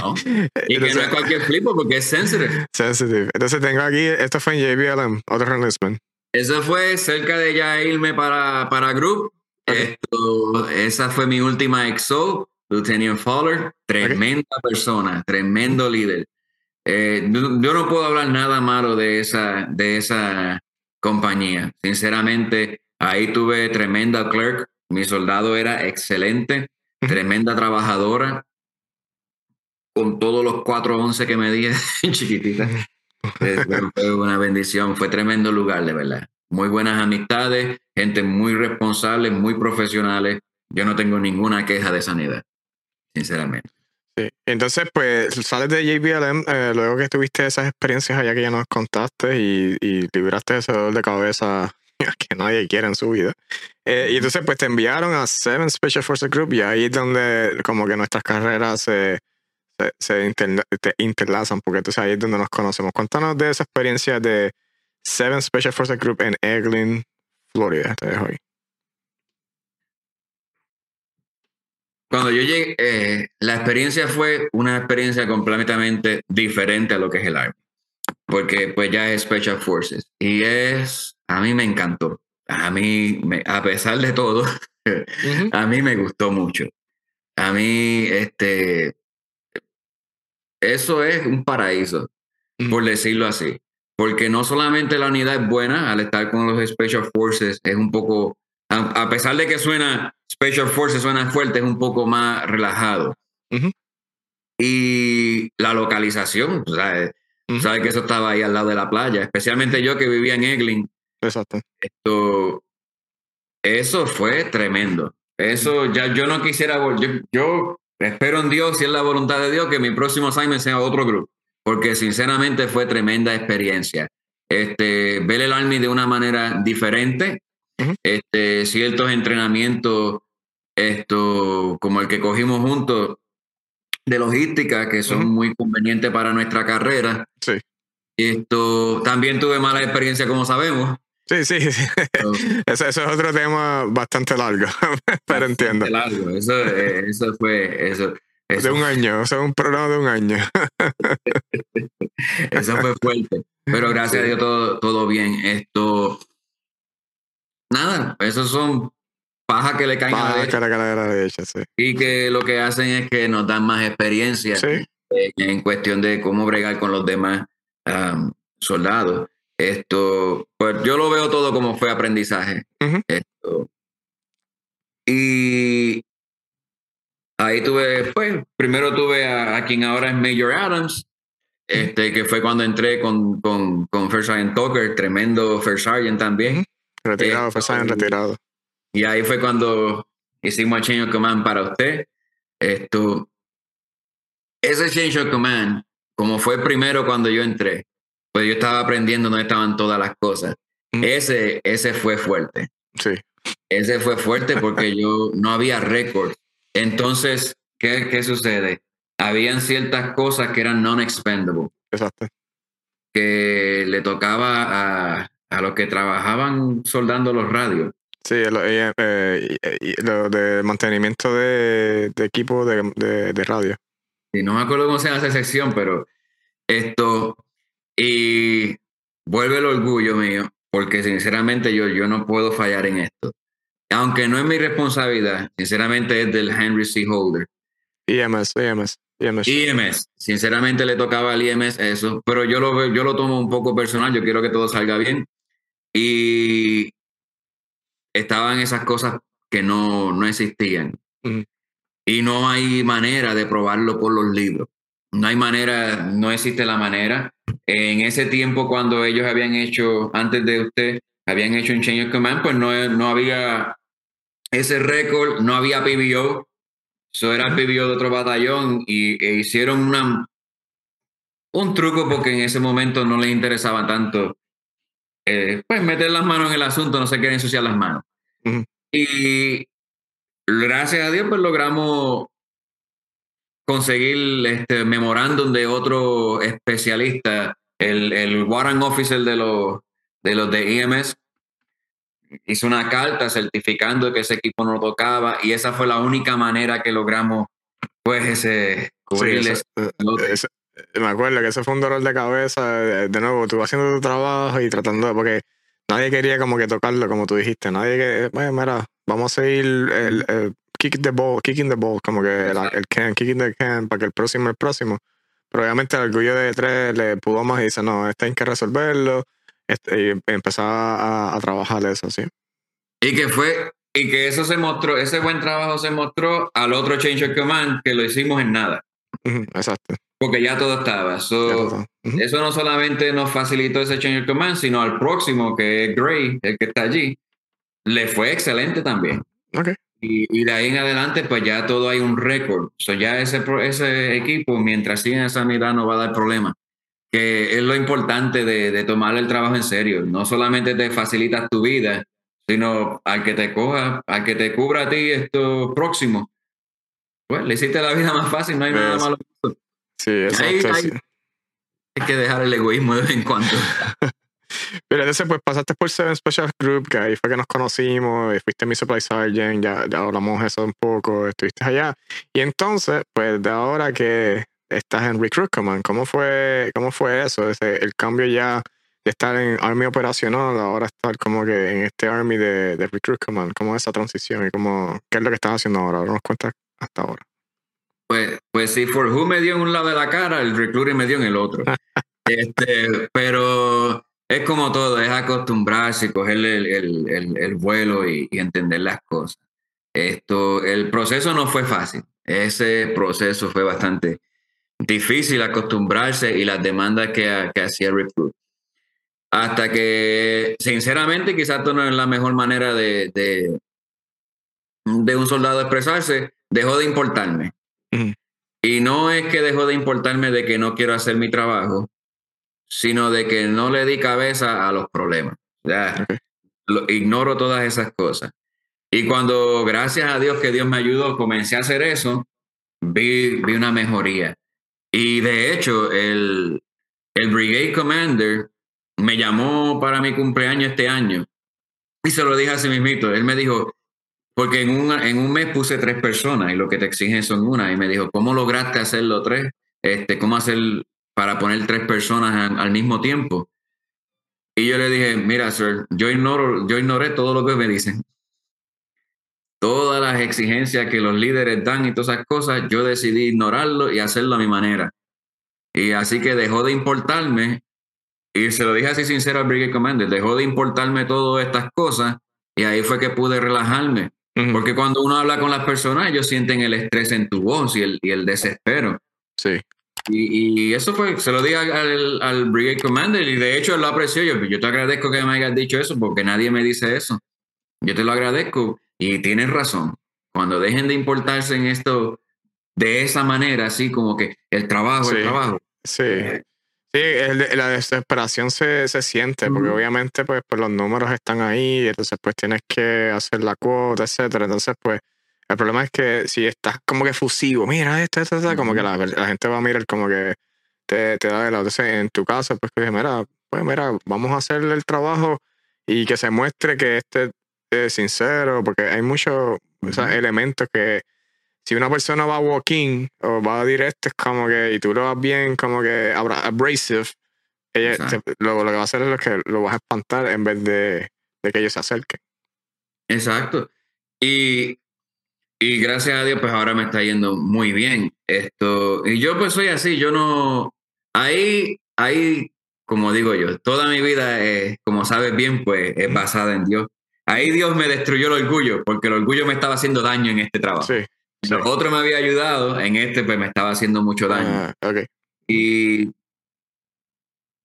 ¿no? Y que no es cualquier flip porque es sensitive. sensitive. Entonces tengo aquí, esto fue en JBLM, otro enlistment. Eso fue cerca de ya irme para, para Group. Esto, esa fue mi última EXO. Lieutenant Fowler, tremenda persona, tremendo líder. Eh, yo, no puedo hablar nada malo de esa, de esa compañía. Sinceramente, ahí tuve tremenda clerk. Mi soldado era excelente, tremenda trabajadora, con todos los 411 que me di chiquitita. Eh, fue una bendición, fue tremendo lugar, de verdad. Muy buenas amistades, gente muy responsable, muy profesionales. Yo no tengo ninguna queja de sanidad, sinceramente. Sí. Entonces, pues sales de JBLM eh, luego que tuviste esas experiencias allá que ya nos contaste y, y libraste ese dolor de cabeza que nadie quiere en su vida. Eh, y entonces, pues te enviaron a Seven Special Forces Group y ahí es donde como que nuestras carreras se, se, interlazan, porque entonces ahí es donde nos conocemos. Cuéntanos de esa experiencia de Seven Special Forces Group en Eglin, Florida. Te dejo ahí. Cuando yo llegué, eh, la experiencia fue una experiencia completamente diferente a lo que es el Army, porque pues ya es Special Forces y es, a mí me encantó, a mí, a pesar de todo, a mí me gustó mucho. A mí, este, eso es un paraíso, por decirlo así, porque no solamente la unidad es buena al estar con los Special Forces, es un poco a, pesar de que suena Special Forces, suena fuerte, es un poco más relajado. Y la localización, ¿sabes? sabes que eso estaba ahí al lado de la playa, especialmente yo que vivía en Eglin. Exacto. Esto, eso fue tremendo. Eso ya yo no quisiera volver. Yo, espero en Dios, si es la voluntad de Dios, que mi próximo assignment sea otro grupo, porque sinceramente fue tremenda experiencia. Este, ver el Army de una manera diferente, este, ciertos entrenamientos, esto, como el que cogimos juntos, de logística, que son muy convenientes para nuestra carrera. Sí. Esto, también tuve mala experiencia, como sabemos. Sí, sí, eso, es otro tema bastante largo, pero entiendo. Largo. Eso, eh, eso fue, eso, de un año, o sea, un programa de un año. eso fue fuerte. Pero gracias a Dios todo, todo bien. Esto, nada, esos son paja que le caen a la derecha. Y que lo que hacen es que nos dan más experiencia en, cuestión de cómo bregar con los demás soldados. Esto, pues yo lo veo todo como fue aprendizaje. Esto. Y ahí tuve, pues, primero tuve a, quien ahora es Major Adams, este, que fue cuando entré con, con, con First Sergeant Tucker, tremendo First Sergeant también. Retirado, fue en retirado. Y ahí fue cuando hicimos el Change of Command para usted. Esto, ese Change of Command, como fue primero cuando yo entré, pues yo estaba aprendiendo dónde estaban todas las cosas. Ese, ese fue fuerte. Sí. Ese fue fuerte porque yo no había récord. Entonces, ¿qué, ¿qué sucede? Habían ciertas cosas que eran non-expendable. Exacto. Que le tocaba a, a los que trabajaban soldando los radios. Sí, lo, eh, eh, de mantenimiento de, equipo de, radio. Sí, no me acuerdo cómo se llama esa sección, pero esto. Y vuelve el orgullo mío, porque sinceramente yo, yo no puedo fallar en esto. Aunque no es mi responsabilidad, sinceramente es del Henry C. Holder. EMS, EMS. IMS. IMS. Sinceramente le tocaba al IMS eso, pero yo lo, yo lo tomo un poco personal, yo quiero que todo salga bien. Y estaban esas cosas que no, no existían. Y no hay manera de probarlo por los libros. No hay manera, no existe la manera. En ese tiempo, cuando ellos habían hecho, antes de usted, habían hecho un Change of Command, pues no, no había ese récord, no había PBO. Eso era el PBO de otro batallón y e hicieron una, un truco porque en ese momento no les interesaba tanto eh, pues meter las manos en el asunto, no se quieren ensuciar las manos. Y gracias a Dios, pues logramos conseguir este memorándum de otro especialista, el, el Warrant Officer de los, de los de EMS, hizo una carta certificando que ese equipo no tocaba y esa fue la única manera que logramos pues ese cubrirles. Eh, me acuerdo que ese fue un dolor de cabeza. Eh, de nuevo, tú haciendo tu trabajo y tratando de. Porque nadie quería como que tocarlo, como tú dijiste. Nadie que. Bueno, mira, vamos a seguir el, kick the ball, kicking the ball, como que el can, kicking the can, para que el próximo el próximo. Pero obviamente el orgullo de tres le pudo más y dice, no, este hay que resolverlo. Este, y empezar a, a trabajar eso, sí. Y que fue, y que eso se mostró, ese buen trabajo se mostró al otro Change of Command que lo hicimos en nada. exacto. Porque ya todo estaba. Eso no solamente nos facilitó ese Change of Command, sino al próximo, que es Gray, el que está allí, le fue excelente también. Okay. Y, de ahí en adelante, pues ya todo hay un récord. So ya ese, ese equipo, mientras siga esa mitad, no va a dar problema. Que es lo importante de, de tomar el trabajo en serio. No solamente te facilitas tu vida, sino al que te coja, al que te cubra a ti esto próximo. Pues le hiciste la vida más fácil, no hay nada malo. Sí, eso hay, hay, que dejar el egoísmo de vez en cuando. Pero entonces, pues pasaste por Seven Special Group, que ahí fue que nos conocimos, y fuiste mi supply sergeant, ya, ya hablamos eso un poco, estuviste allá. Y entonces, pues de ahora que estás en Recruit Command, ¿cómo fue, cómo fue eso? Ese, el cambio ya de estar en Army operacional, ahora estar como que en este Army de, de Recruit Command, ¿cómo es esa transición y cómo, qué es lo que estás haciendo ahora? Ahora nos cuentas hasta ahora. Pues, pues si For Who me dio en un lado de la cara, el Recruiter me dio en el otro. este, pero es como todo, es acostumbrarse, coger el, el, el, vuelo y, entender las cosas. Esto, el proceso no fue fácil. Ese proceso fue bastante difícil acostumbrarse y las demandas que, que hacía Recruit. Hasta que, sinceramente, quizás esto no es la mejor manera de, de, de un soldado expresarse, dejó de importarme. Y no es que dejó de importarme de que no quiero hacer mi trabajo, sino de que no le di cabeza a los problemas. Ya, ignoro todas esas cosas. Y cuando, gracias a Dios que Dios me ayudó, comencé a hacer eso, vi, vi una mejoría. Y de hecho, el, el Brigade Commander me llamó para mi cumpleaños este año y se lo dije a sí mismito. Él me dijo, porque en un, en un mes puse tres personas y lo que te exigen son una. Y me dijo, ¿cómo lograste hacerlo tres? Este, ¿Cómo hacer para poner tres personas al mismo tiempo? Y yo le dije, mira, sir, yo, ignoro, yo ignoré todo lo que me dicen. Todas las exigencias que los líderes dan y todas esas cosas, yo decidí ignorarlo y hacerlo a mi manera. Y así que dejó de importarme, y se lo dije así sincero al Brigade Commander, dejó de importarme todas estas cosas, y ahí fue que pude relajarme porque cuando uno habla con las personas, ellos sienten el estrés en tu voz y el, y el desespero. Sí. Y, y, eso fue, se lo dije al, al, Brigade Commander y de hecho él lo apreció. Yo, yo te agradezco que me hayas dicho eso porque nadie me dice eso. Yo te lo agradezco y tienes razón. Cuando dejen de importarse en esto de esa manera, así como que el trabajo, el trabajo. Sí. Eh, Sí, la desesperación se, se siente, porque obviamente pues, pues, los números están ahí, entonces pues tienes que hacer la cuota, etcétera. Entonces, pues, el problema es que si estás como que fusivo, mira esto, esto, esto, como que la, la, gente va a mirar como que te, te da de lado. Entonces, en tu caso, pues que mira, pues mira, vamos a hacerle el trabajo y que se muestre que este es sincero, porque hay muchos elementos que si una persona va a walking o va directo, es como que, y tú lo vas bien, como que abrasive, ella, lo, que va a hacer es lo que lo vas a espantar en vez de, de que ellos se acerquen. Exacto. Y, y gracias a Dios, pues ahora me está yendo muy bien esto. Y yo pues soy así, yo no, ahí, ahí, como digo yo, toda mi vida, es, como sabes bien, pues es basada en Dios. Ahí Dios me destruyó el orgullo, porque el orgullo me estaba haciendo daño en este trabajo. Sí. Otro me había ayudado, en este pues me estaba haciendo mucho daño. Ah, y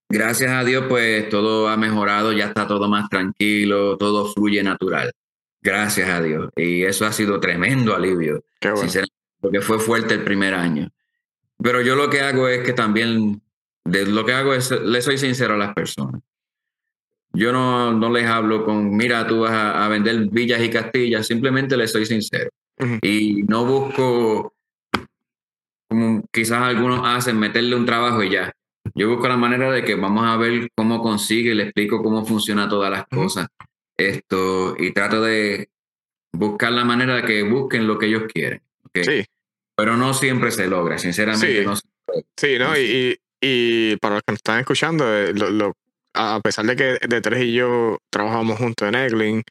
gracias a Dios pues todo ha mejorado, ya está todo más tranquilo, todo fluye natural. Gracias a Dios. Y eso ha sido tremendo alivio. porque fue fuerte el primer año. Pero yo lo que hago es que también, de, lo que hago es, le soy sincero a las personas. Yo no, no les hablo con, mira, tú vas a, a vender villas y castillas, simplemente les soy sincero. Y no busco, como quizás algunos hacen, meterle un trabajo y ya. Yo busco la manera de que vamos a ver cómo consigue, le explico cómo funciona todas las cosas. Esto, y trato de buscar la manera de que busquen lo que ellos quieren. Sí. Pero no siempre se logra, sinceramente. Sí, no, sí, ¿no? Y, y, para los que nos están escuchando, eh, lo, a pesar de que de tres y yo trabajamos juntos en Eglin,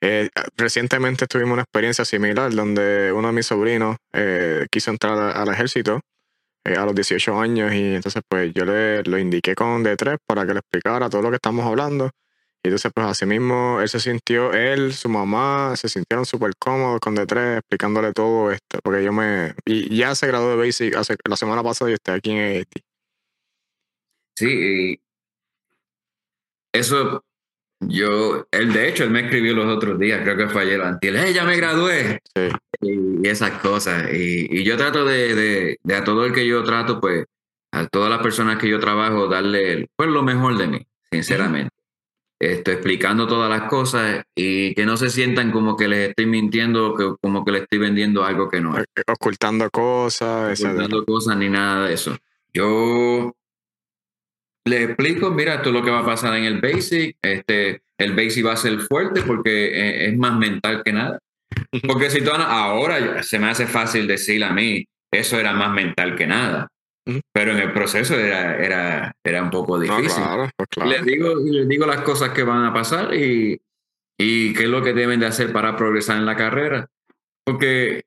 Eh, recientemente tuvimos una experiencia similar donde uno de mis sobrinos eh, quiso entrar al ejército eh, a los 18 años y entonces pues yo le lo indiqué con D3 para que le explicara todo lo que estamos hablando. Y entonces pues así mismo él se sintió, él, su mamá, se sintieron súper cómodos con D3 explicándole todo esto, porque yo me... Y ya se graduó de Basic hace, la semana pasada y estoy aquí en AIT. Sí, eso, yo, él de hecho, él me escribió los otros días, creo que fue ayer o antier, "Hey, ya me gradué! Sí. Y, y esas cosas. Y, y yo trato de, de, de a todo el que yo trato, pues, a todas las personas que yo trabajo, darle pues lo mejor de mí, sinceramente. Estoy explicando todas las cosas y que no se sientan como que les estoy mintiendo, que, como que les estoy vendiendo algo que no es. Eh, Ocultando cosas, ocultando cosas ni nada de eso. Yo le explico, mira, esto es lo que va a pasar en el basic. Este, el basic va a ser fuerte porque eh, es más mental que nada. Porque si tú ahora se me hace fácil decir a mí, eso era más mental que nada. Pero en el proceso era, era, era un poco No, difícil. claro, pues claro. Les digo, les digo las cosas que van a pasar y, y qué es lo que deben de hacer para progresar en la carrera. Porque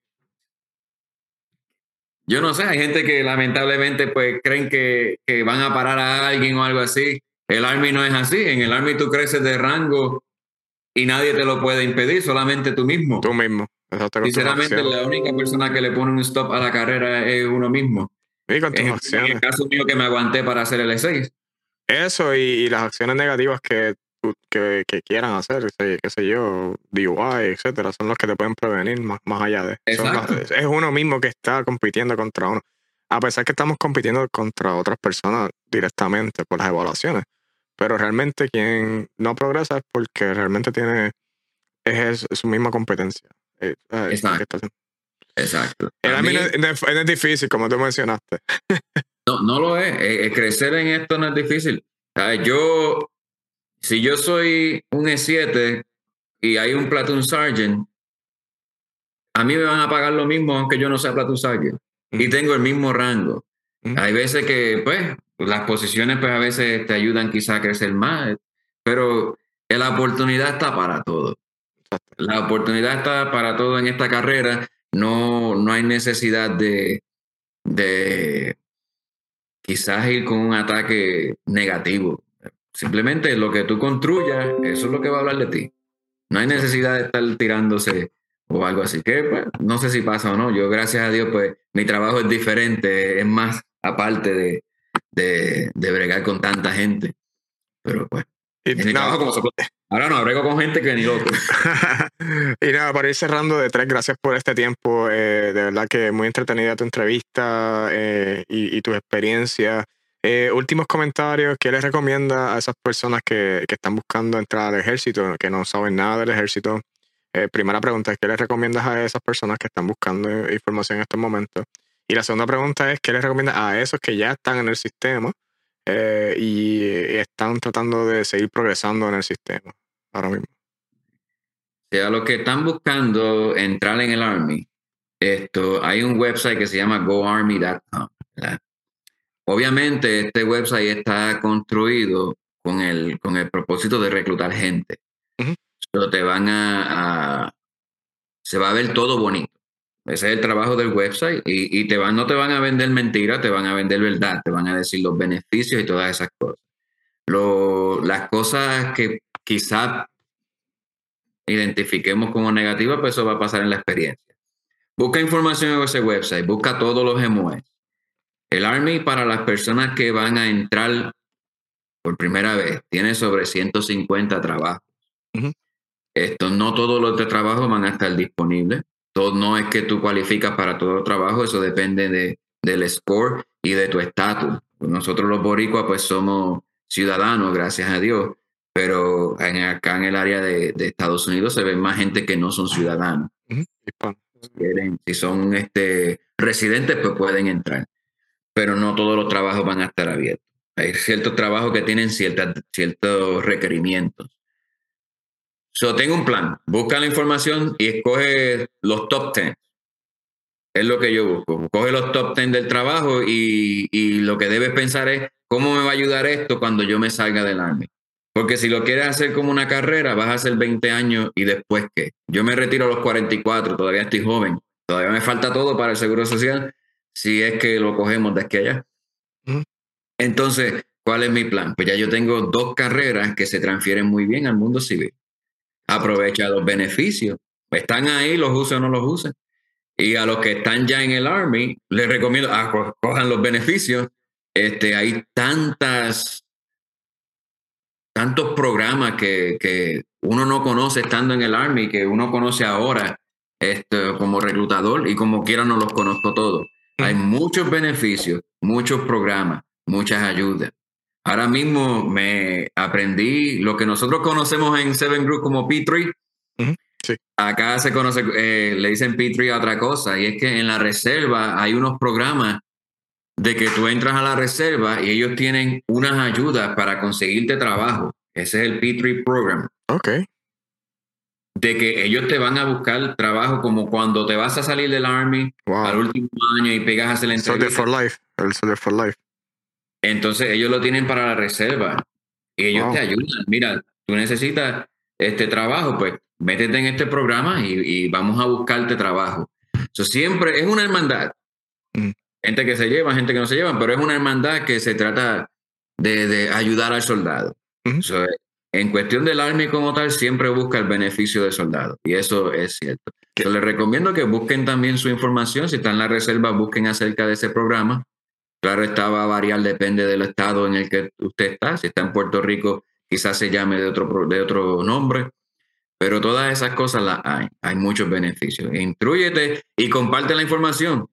yo no sé, hay gente que lamentablemente pues creen que, que van a parar a alguien o algo así. El Army no es así. En el Army tú creces de rango y nadie te lo puede impedir, solamente tú mismo. Tú mismo. Sinceramente, la única persona que le pone un stop a la carrera es uno mismo. Y con tus En, en acciones. el caso mío que me aguanté para hacer el E6. Eso y, y las acciones negativas que, que, que quieran hacer, qué, sé yo, DUI, etcétera, son los que te pueden prevenir más, más allá de las- es uno mismo que está compitiendo contra uno. A pesar que estamos compitiendo contra otras personas directamente por las evaluaciones, pero realmente quien no progresa es porque realmente tiene es, es su misma competencia. Eh, eh, Exacto. Exacto. El A Army mí- no, es- no es- difícil, como tú mencionaste. No, no lo es. Eh, eh, crecer en esto no es difícil. Yo, si yo soy un E7 y hay un platoon sergeant, a mí me van a pagar lo mismo aunque yo no sea platoon sergeant. Y tengo el mismo rango. Hay veces que, pues, las posiciones, pues, a veces te ayudan quizá a crecer más, pero la oportunidad está para todo. La oportunidad está para todo en esta carrera. No, no hay necesidad de, de quizás ir con un ataque negativo. Simplemente lo que tú construyas, eso es lo que va a hablar de ti. No hay necesidad de estar tirándose o algo así. Que pues, no sé si pasa o no. Yo, gracias a Dios, pues mi trabajo es diferente, es más aparte de, de, de bregar con tanta gente. Pero pues, Y mi no, trabajo como soporte. Ahora no, brego con gente que ni loco. y nada, para ir cerrando de tres, gracias por este tiempo. eh, de verdad que muy entretenida tu entrevista eh, y, y tus experiencias. Eh, últimos comentarios, ¿qué les recomienda a esas personas que, que están buscando entrar al ejército, que no saben nada del ejército? Eh, primera pregunta es, ¿qué les recomiendas a esas personas que están buscando información en estos momentos? Y la segunda pregunta es, ¿qué les recomiendas a esos que ya están en el sistema eh, y están tratando de seguir progresando en el sistema ahora mismo? O sea, los que están buscando entrar en el Army, esto, hay un website que se llama goarmy.com. Obviamente, este website está construido con el, con el propósito de reclutar gente. Pero te van a, a- Se va a ver todo bonito. Ese es el trabajo del website. Y, y te van, no te van a vender mentiras, te van a vender verdad, te van a decir los beneficios y todas esas cosas. Lo- las cosas que quizás identifiquemos como negativas, pues eso va a pasar en la experiencia. Busca información en ese website, busca todos los MOEs. El Army para las personas que van a entrar por primera vez tiene sobre 150 trabajos. Esto, no todos los de trabajo van a estar disponibles. Todo, no es que tú cualificas para todo trabajo, eso depende de, del score y de tu estatus. Nosotros los boricuas pues somos ciudadanos, gracias a Dios, pero en, acá en el área de, de Estados Unidos se ven más gente que no son ciudadanos quieren, si son este, residentes, pues pueden entrar. Pero no todos los trabajos van a estar abiertos. Hay ciertos trabajos que tienen ciertos requerimientos. So, tengo un plan. Busca la información y escoge los top 10. Es lo que yo busco. Coge los top 10 del trabajo y, y lo que debes pensar es cómo me va a ayudar esto cuando yo me salga del Army. Porque si lo quieres hacer como una carrera, vas a hacer 20 años y después qué. Yo me retiro a los 44, todavía estoy joven, todavía me falta todo para el seguro social, si es que lo cogemos de aquí a allá. Entonces, ¿cuál es mi plan? Pues ya yo tengo dos carreras que se transfieren muy bien al mundo civil. Aprovecha los beneficios. Están ahí, los usen o no los usen. Y a los que están ya en el Army, les recomiendo, ah, cojan los beneficios. Este, hay tantas tantos programas que, que, uno no conoce estando en el Army, que uno conoce ahora este, como reclutador y como quiera no los conozco todos. Hay muchos beneficios, muchos programas, muchas ayudas. Ahora mismo me aprendí lo que nosotros conocemos en Seven Group como P3. Acá se conoce, eh, le dicen P3 a otra cosa, y es que en la reserva hay unos programas de que tú entras a la reserva y ellos tienen unas ayudas para conseguirte trabajo. Ese es el P3 Program. Ok. De que ellos te van a buscar trabajo como cuando te vas a salir del Army al último año y pegas a hacer la entrevista. for Life. El Soldier for Life. Entonces ellos lo tienen para la reserva y ellos te ayudan. Mira, tú necesitas este trabajo, pues métete en este programa y, vamos a buscarte trabajo. Eso siempre es una hermandad. Mm gente que se lleva, gente que no se lleva, pero es una hermandad que se trata de, ayudar al soldado. En cuestión del Army como tal, siempre busca el beneficio del soldado, y eso es cierto. Yo les recomiendo que busquen también su información, si están en la reserva, busquen acerca de ese programa. Claro, está va a variar, depende del estado en el que usted está. Si está en Puerto Rico, quizás se llame de otro, de otro nombre. Pero todas esas cosas las hay. Hay muchos beneficios. Intrúyete y comparte la información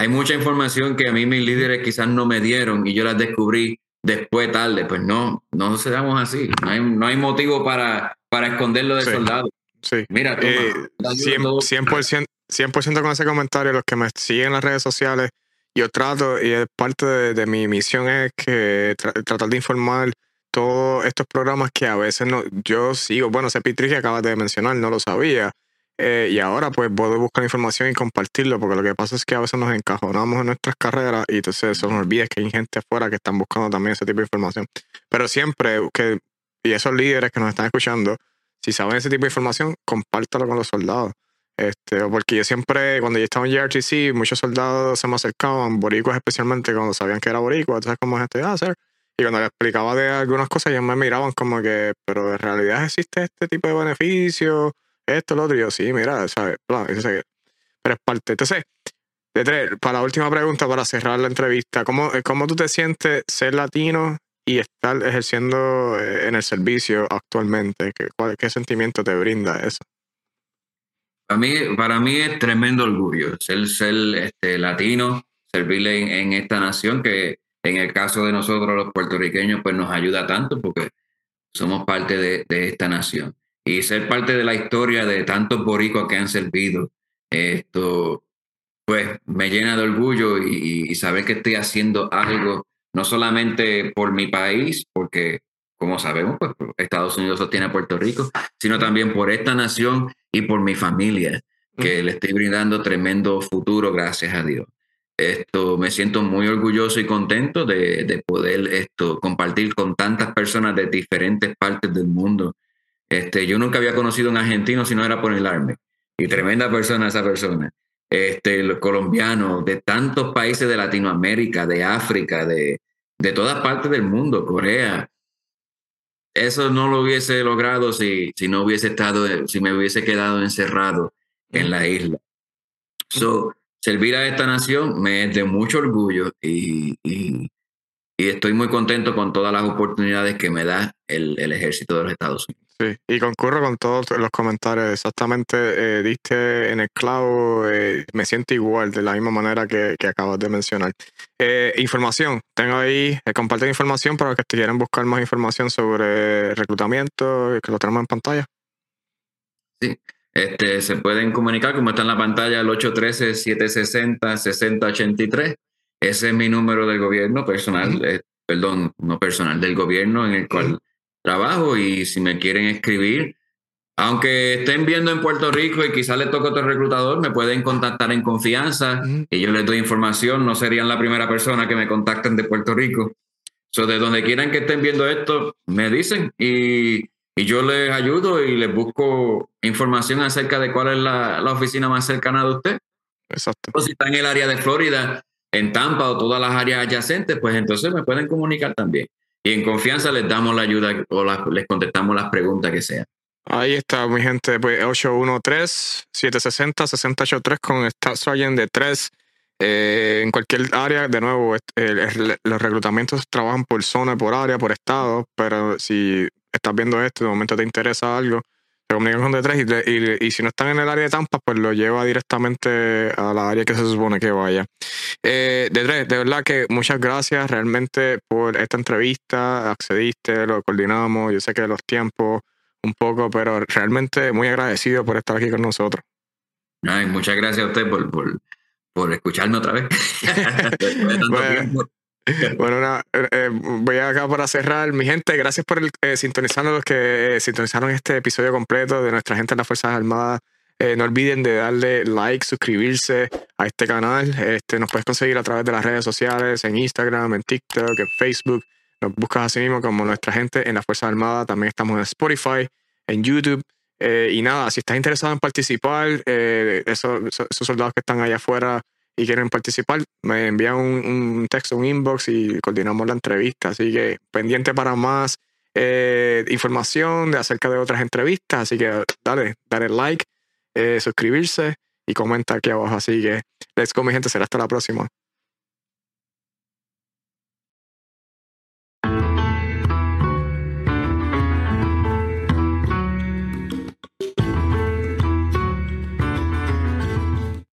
hay mucha información que a mí mis líderes quizás no me dieron y yo las descubrí después tarde. Pues no, no seamos así. No hay, no hay motivo para, para esconderlo de soldado. Sí. Mira, toma, eh, 100%, 100, con ese comentario. Los que me siguen en las redes sociales, yo trato, y es parte de, mi misión es que tratar de informar todos estos programas que a veces no, yo sigo, bueno, ese Pitri que acabas de mencionar, no lo sabía, eh, y ahora pues puedo buscar información y compartirlo, porque lo que pasa es que a veces nos encajonamos en nuestras carreras y entonces se nos olvida que hay gente afuera que están buscando también ese tipo de información. Pero siempre que, y esos líderes que nos están escuchando, si saben ese tipo de información, compártalo con los soldados. Este, porque yo siempre, cuando yo estaba en JRTC, muchos soldados se me acercaban, boricuas especialmente, cuando sabían que era boricua, entonces como este, ah, hacer. Y cuando les explicaba de algunas cosas, ellos me miraban como que, pero en realidad existe este tipo de beneficio esto, lo otro. Y yo, sí, mira, ¿sabes? Pero es parte. Entonces, de para la última pregunta, para cerrar la entrevista, ¿cómo, ¿cómo tú te sientes ser latino y estar ejerciendo eh, en el servicio actualmente? ¿Qué, qué sentimiento te brinda eso? Para mí, para mí es tremendo orgullo ser, ser este, latino, servirle en, esta nación que en el caso de nosotros los puertorriqueños pues nos ayuda tanto porque somos parte de, de esta nación y ser parte de la historia de tantos boricos que han servido, esto pues me llena de orgullo y, saber que estoy haciendo algo, no solamente por mi país, porque como sabemos, pues Estados Unidos sostiene a Puerto Rico, sino también por esta nación y por mi familia, que le estoy brindando tremendo futuro, gracias a Dios. Esto me siento muy orgulloso y contento de, de poder esto compartir con tantas personas de diferentes partes del mundo este, yo nunca había conocido a un argentino si no era por el Army. Y tremenda persona esa persona. Este, los colombianos de tantos países de Latinoamérica, de África, de, de todas partes del mundo, Corea. Eso no lo hubiese logrado si, si no hubiese estado, si me hubiese quedado encerrado en la isla. So, servir a esta nación me es de mucho orgullo y, y, estoy muy contento con todas las oportunidades que me da el, el ejército de los Estados Unidos. Sí, y concurro con todos los comentarios. Exactamente, eh, diste en el clavo, eh, me siento igual, de la misma manera que, acabas de mencionar. Eh, información, tengo ahí, compartir información para los que quieran buscar más información sobre reclutamiento, que lo tenemos en pantalla. Sí, este, se pueden comunicar, como está en la pantalla, el 813-760-6083. Ese es mi número del gobierno personal, perdón, no personal, del gobierno en el cual trabajo y si me quieren escribir, aunque estén viendo en Puerto Rico y quizás les toque otro reclutador, me pueden contactar en confianza y yo les doy información. No serían la primera persona que me contacten de Puerto Rico. So, de donde quieran que estén viendo esto, me dicen y, y yo les ayudo y les busco información acerca de cuál es la, la oficina más cercana de usted. Exacto. O si está en el área de Florida, en Tampa o todas las áreas adyacentes, pues entonces me pueden comunicar también. Y en confianza les damos la ayuda o la, les contestamos las preguntas que sean. Ahí está, mi gente, pues 813-760-683 con Stat Sergeant de 3. Eh, en cualquier área, de nuevo, los reclutamientos trabajan por zona, por área, por estado, pero si estás viendo esto, de momento te interesa algo, te comunican con D3 y, y, si no están en el área de Tampa, pues lo lleva directamente a la área que se supone que vaya. Eh, D3, de verdad que muchas gracias realmente por esta entrevista, accediste, lo coordinamos, yo sé que los tiempos un poco, pero realmente muy agradecido por estar aquí con nosotros. Ay, muchas gracias a usted por, por por escucharme otra vez. bueno, eh, eh, voy acá para cerrar. Mi gente, gracias por eh, sintonizar los que sintonizaron este episodio completo de nuestra gente en las Fuerzas Armadas. no olviden de darle like, suscribirse a este canal. Este, nos puedes conseguir a través de las redes sociales, en Instagram, en TikTok, en Facebook. Nos buscas así mismo como nuestra gente en las Fuerzas Armadas. También estamos en Spotify, en YouTube. y nada, si estás interesado en participar, esos, esos soldados que están allá afuera y quieren participar, me envían un, texto, un inbox y coordinamos la entrevista. Así que pendiente para más eh, información de acerca de otras entrevistas. Así que dale, dale like, eh, suscribirse y comenta aquí abajo. Así que let's go, mi gente. Será hasta la próxima.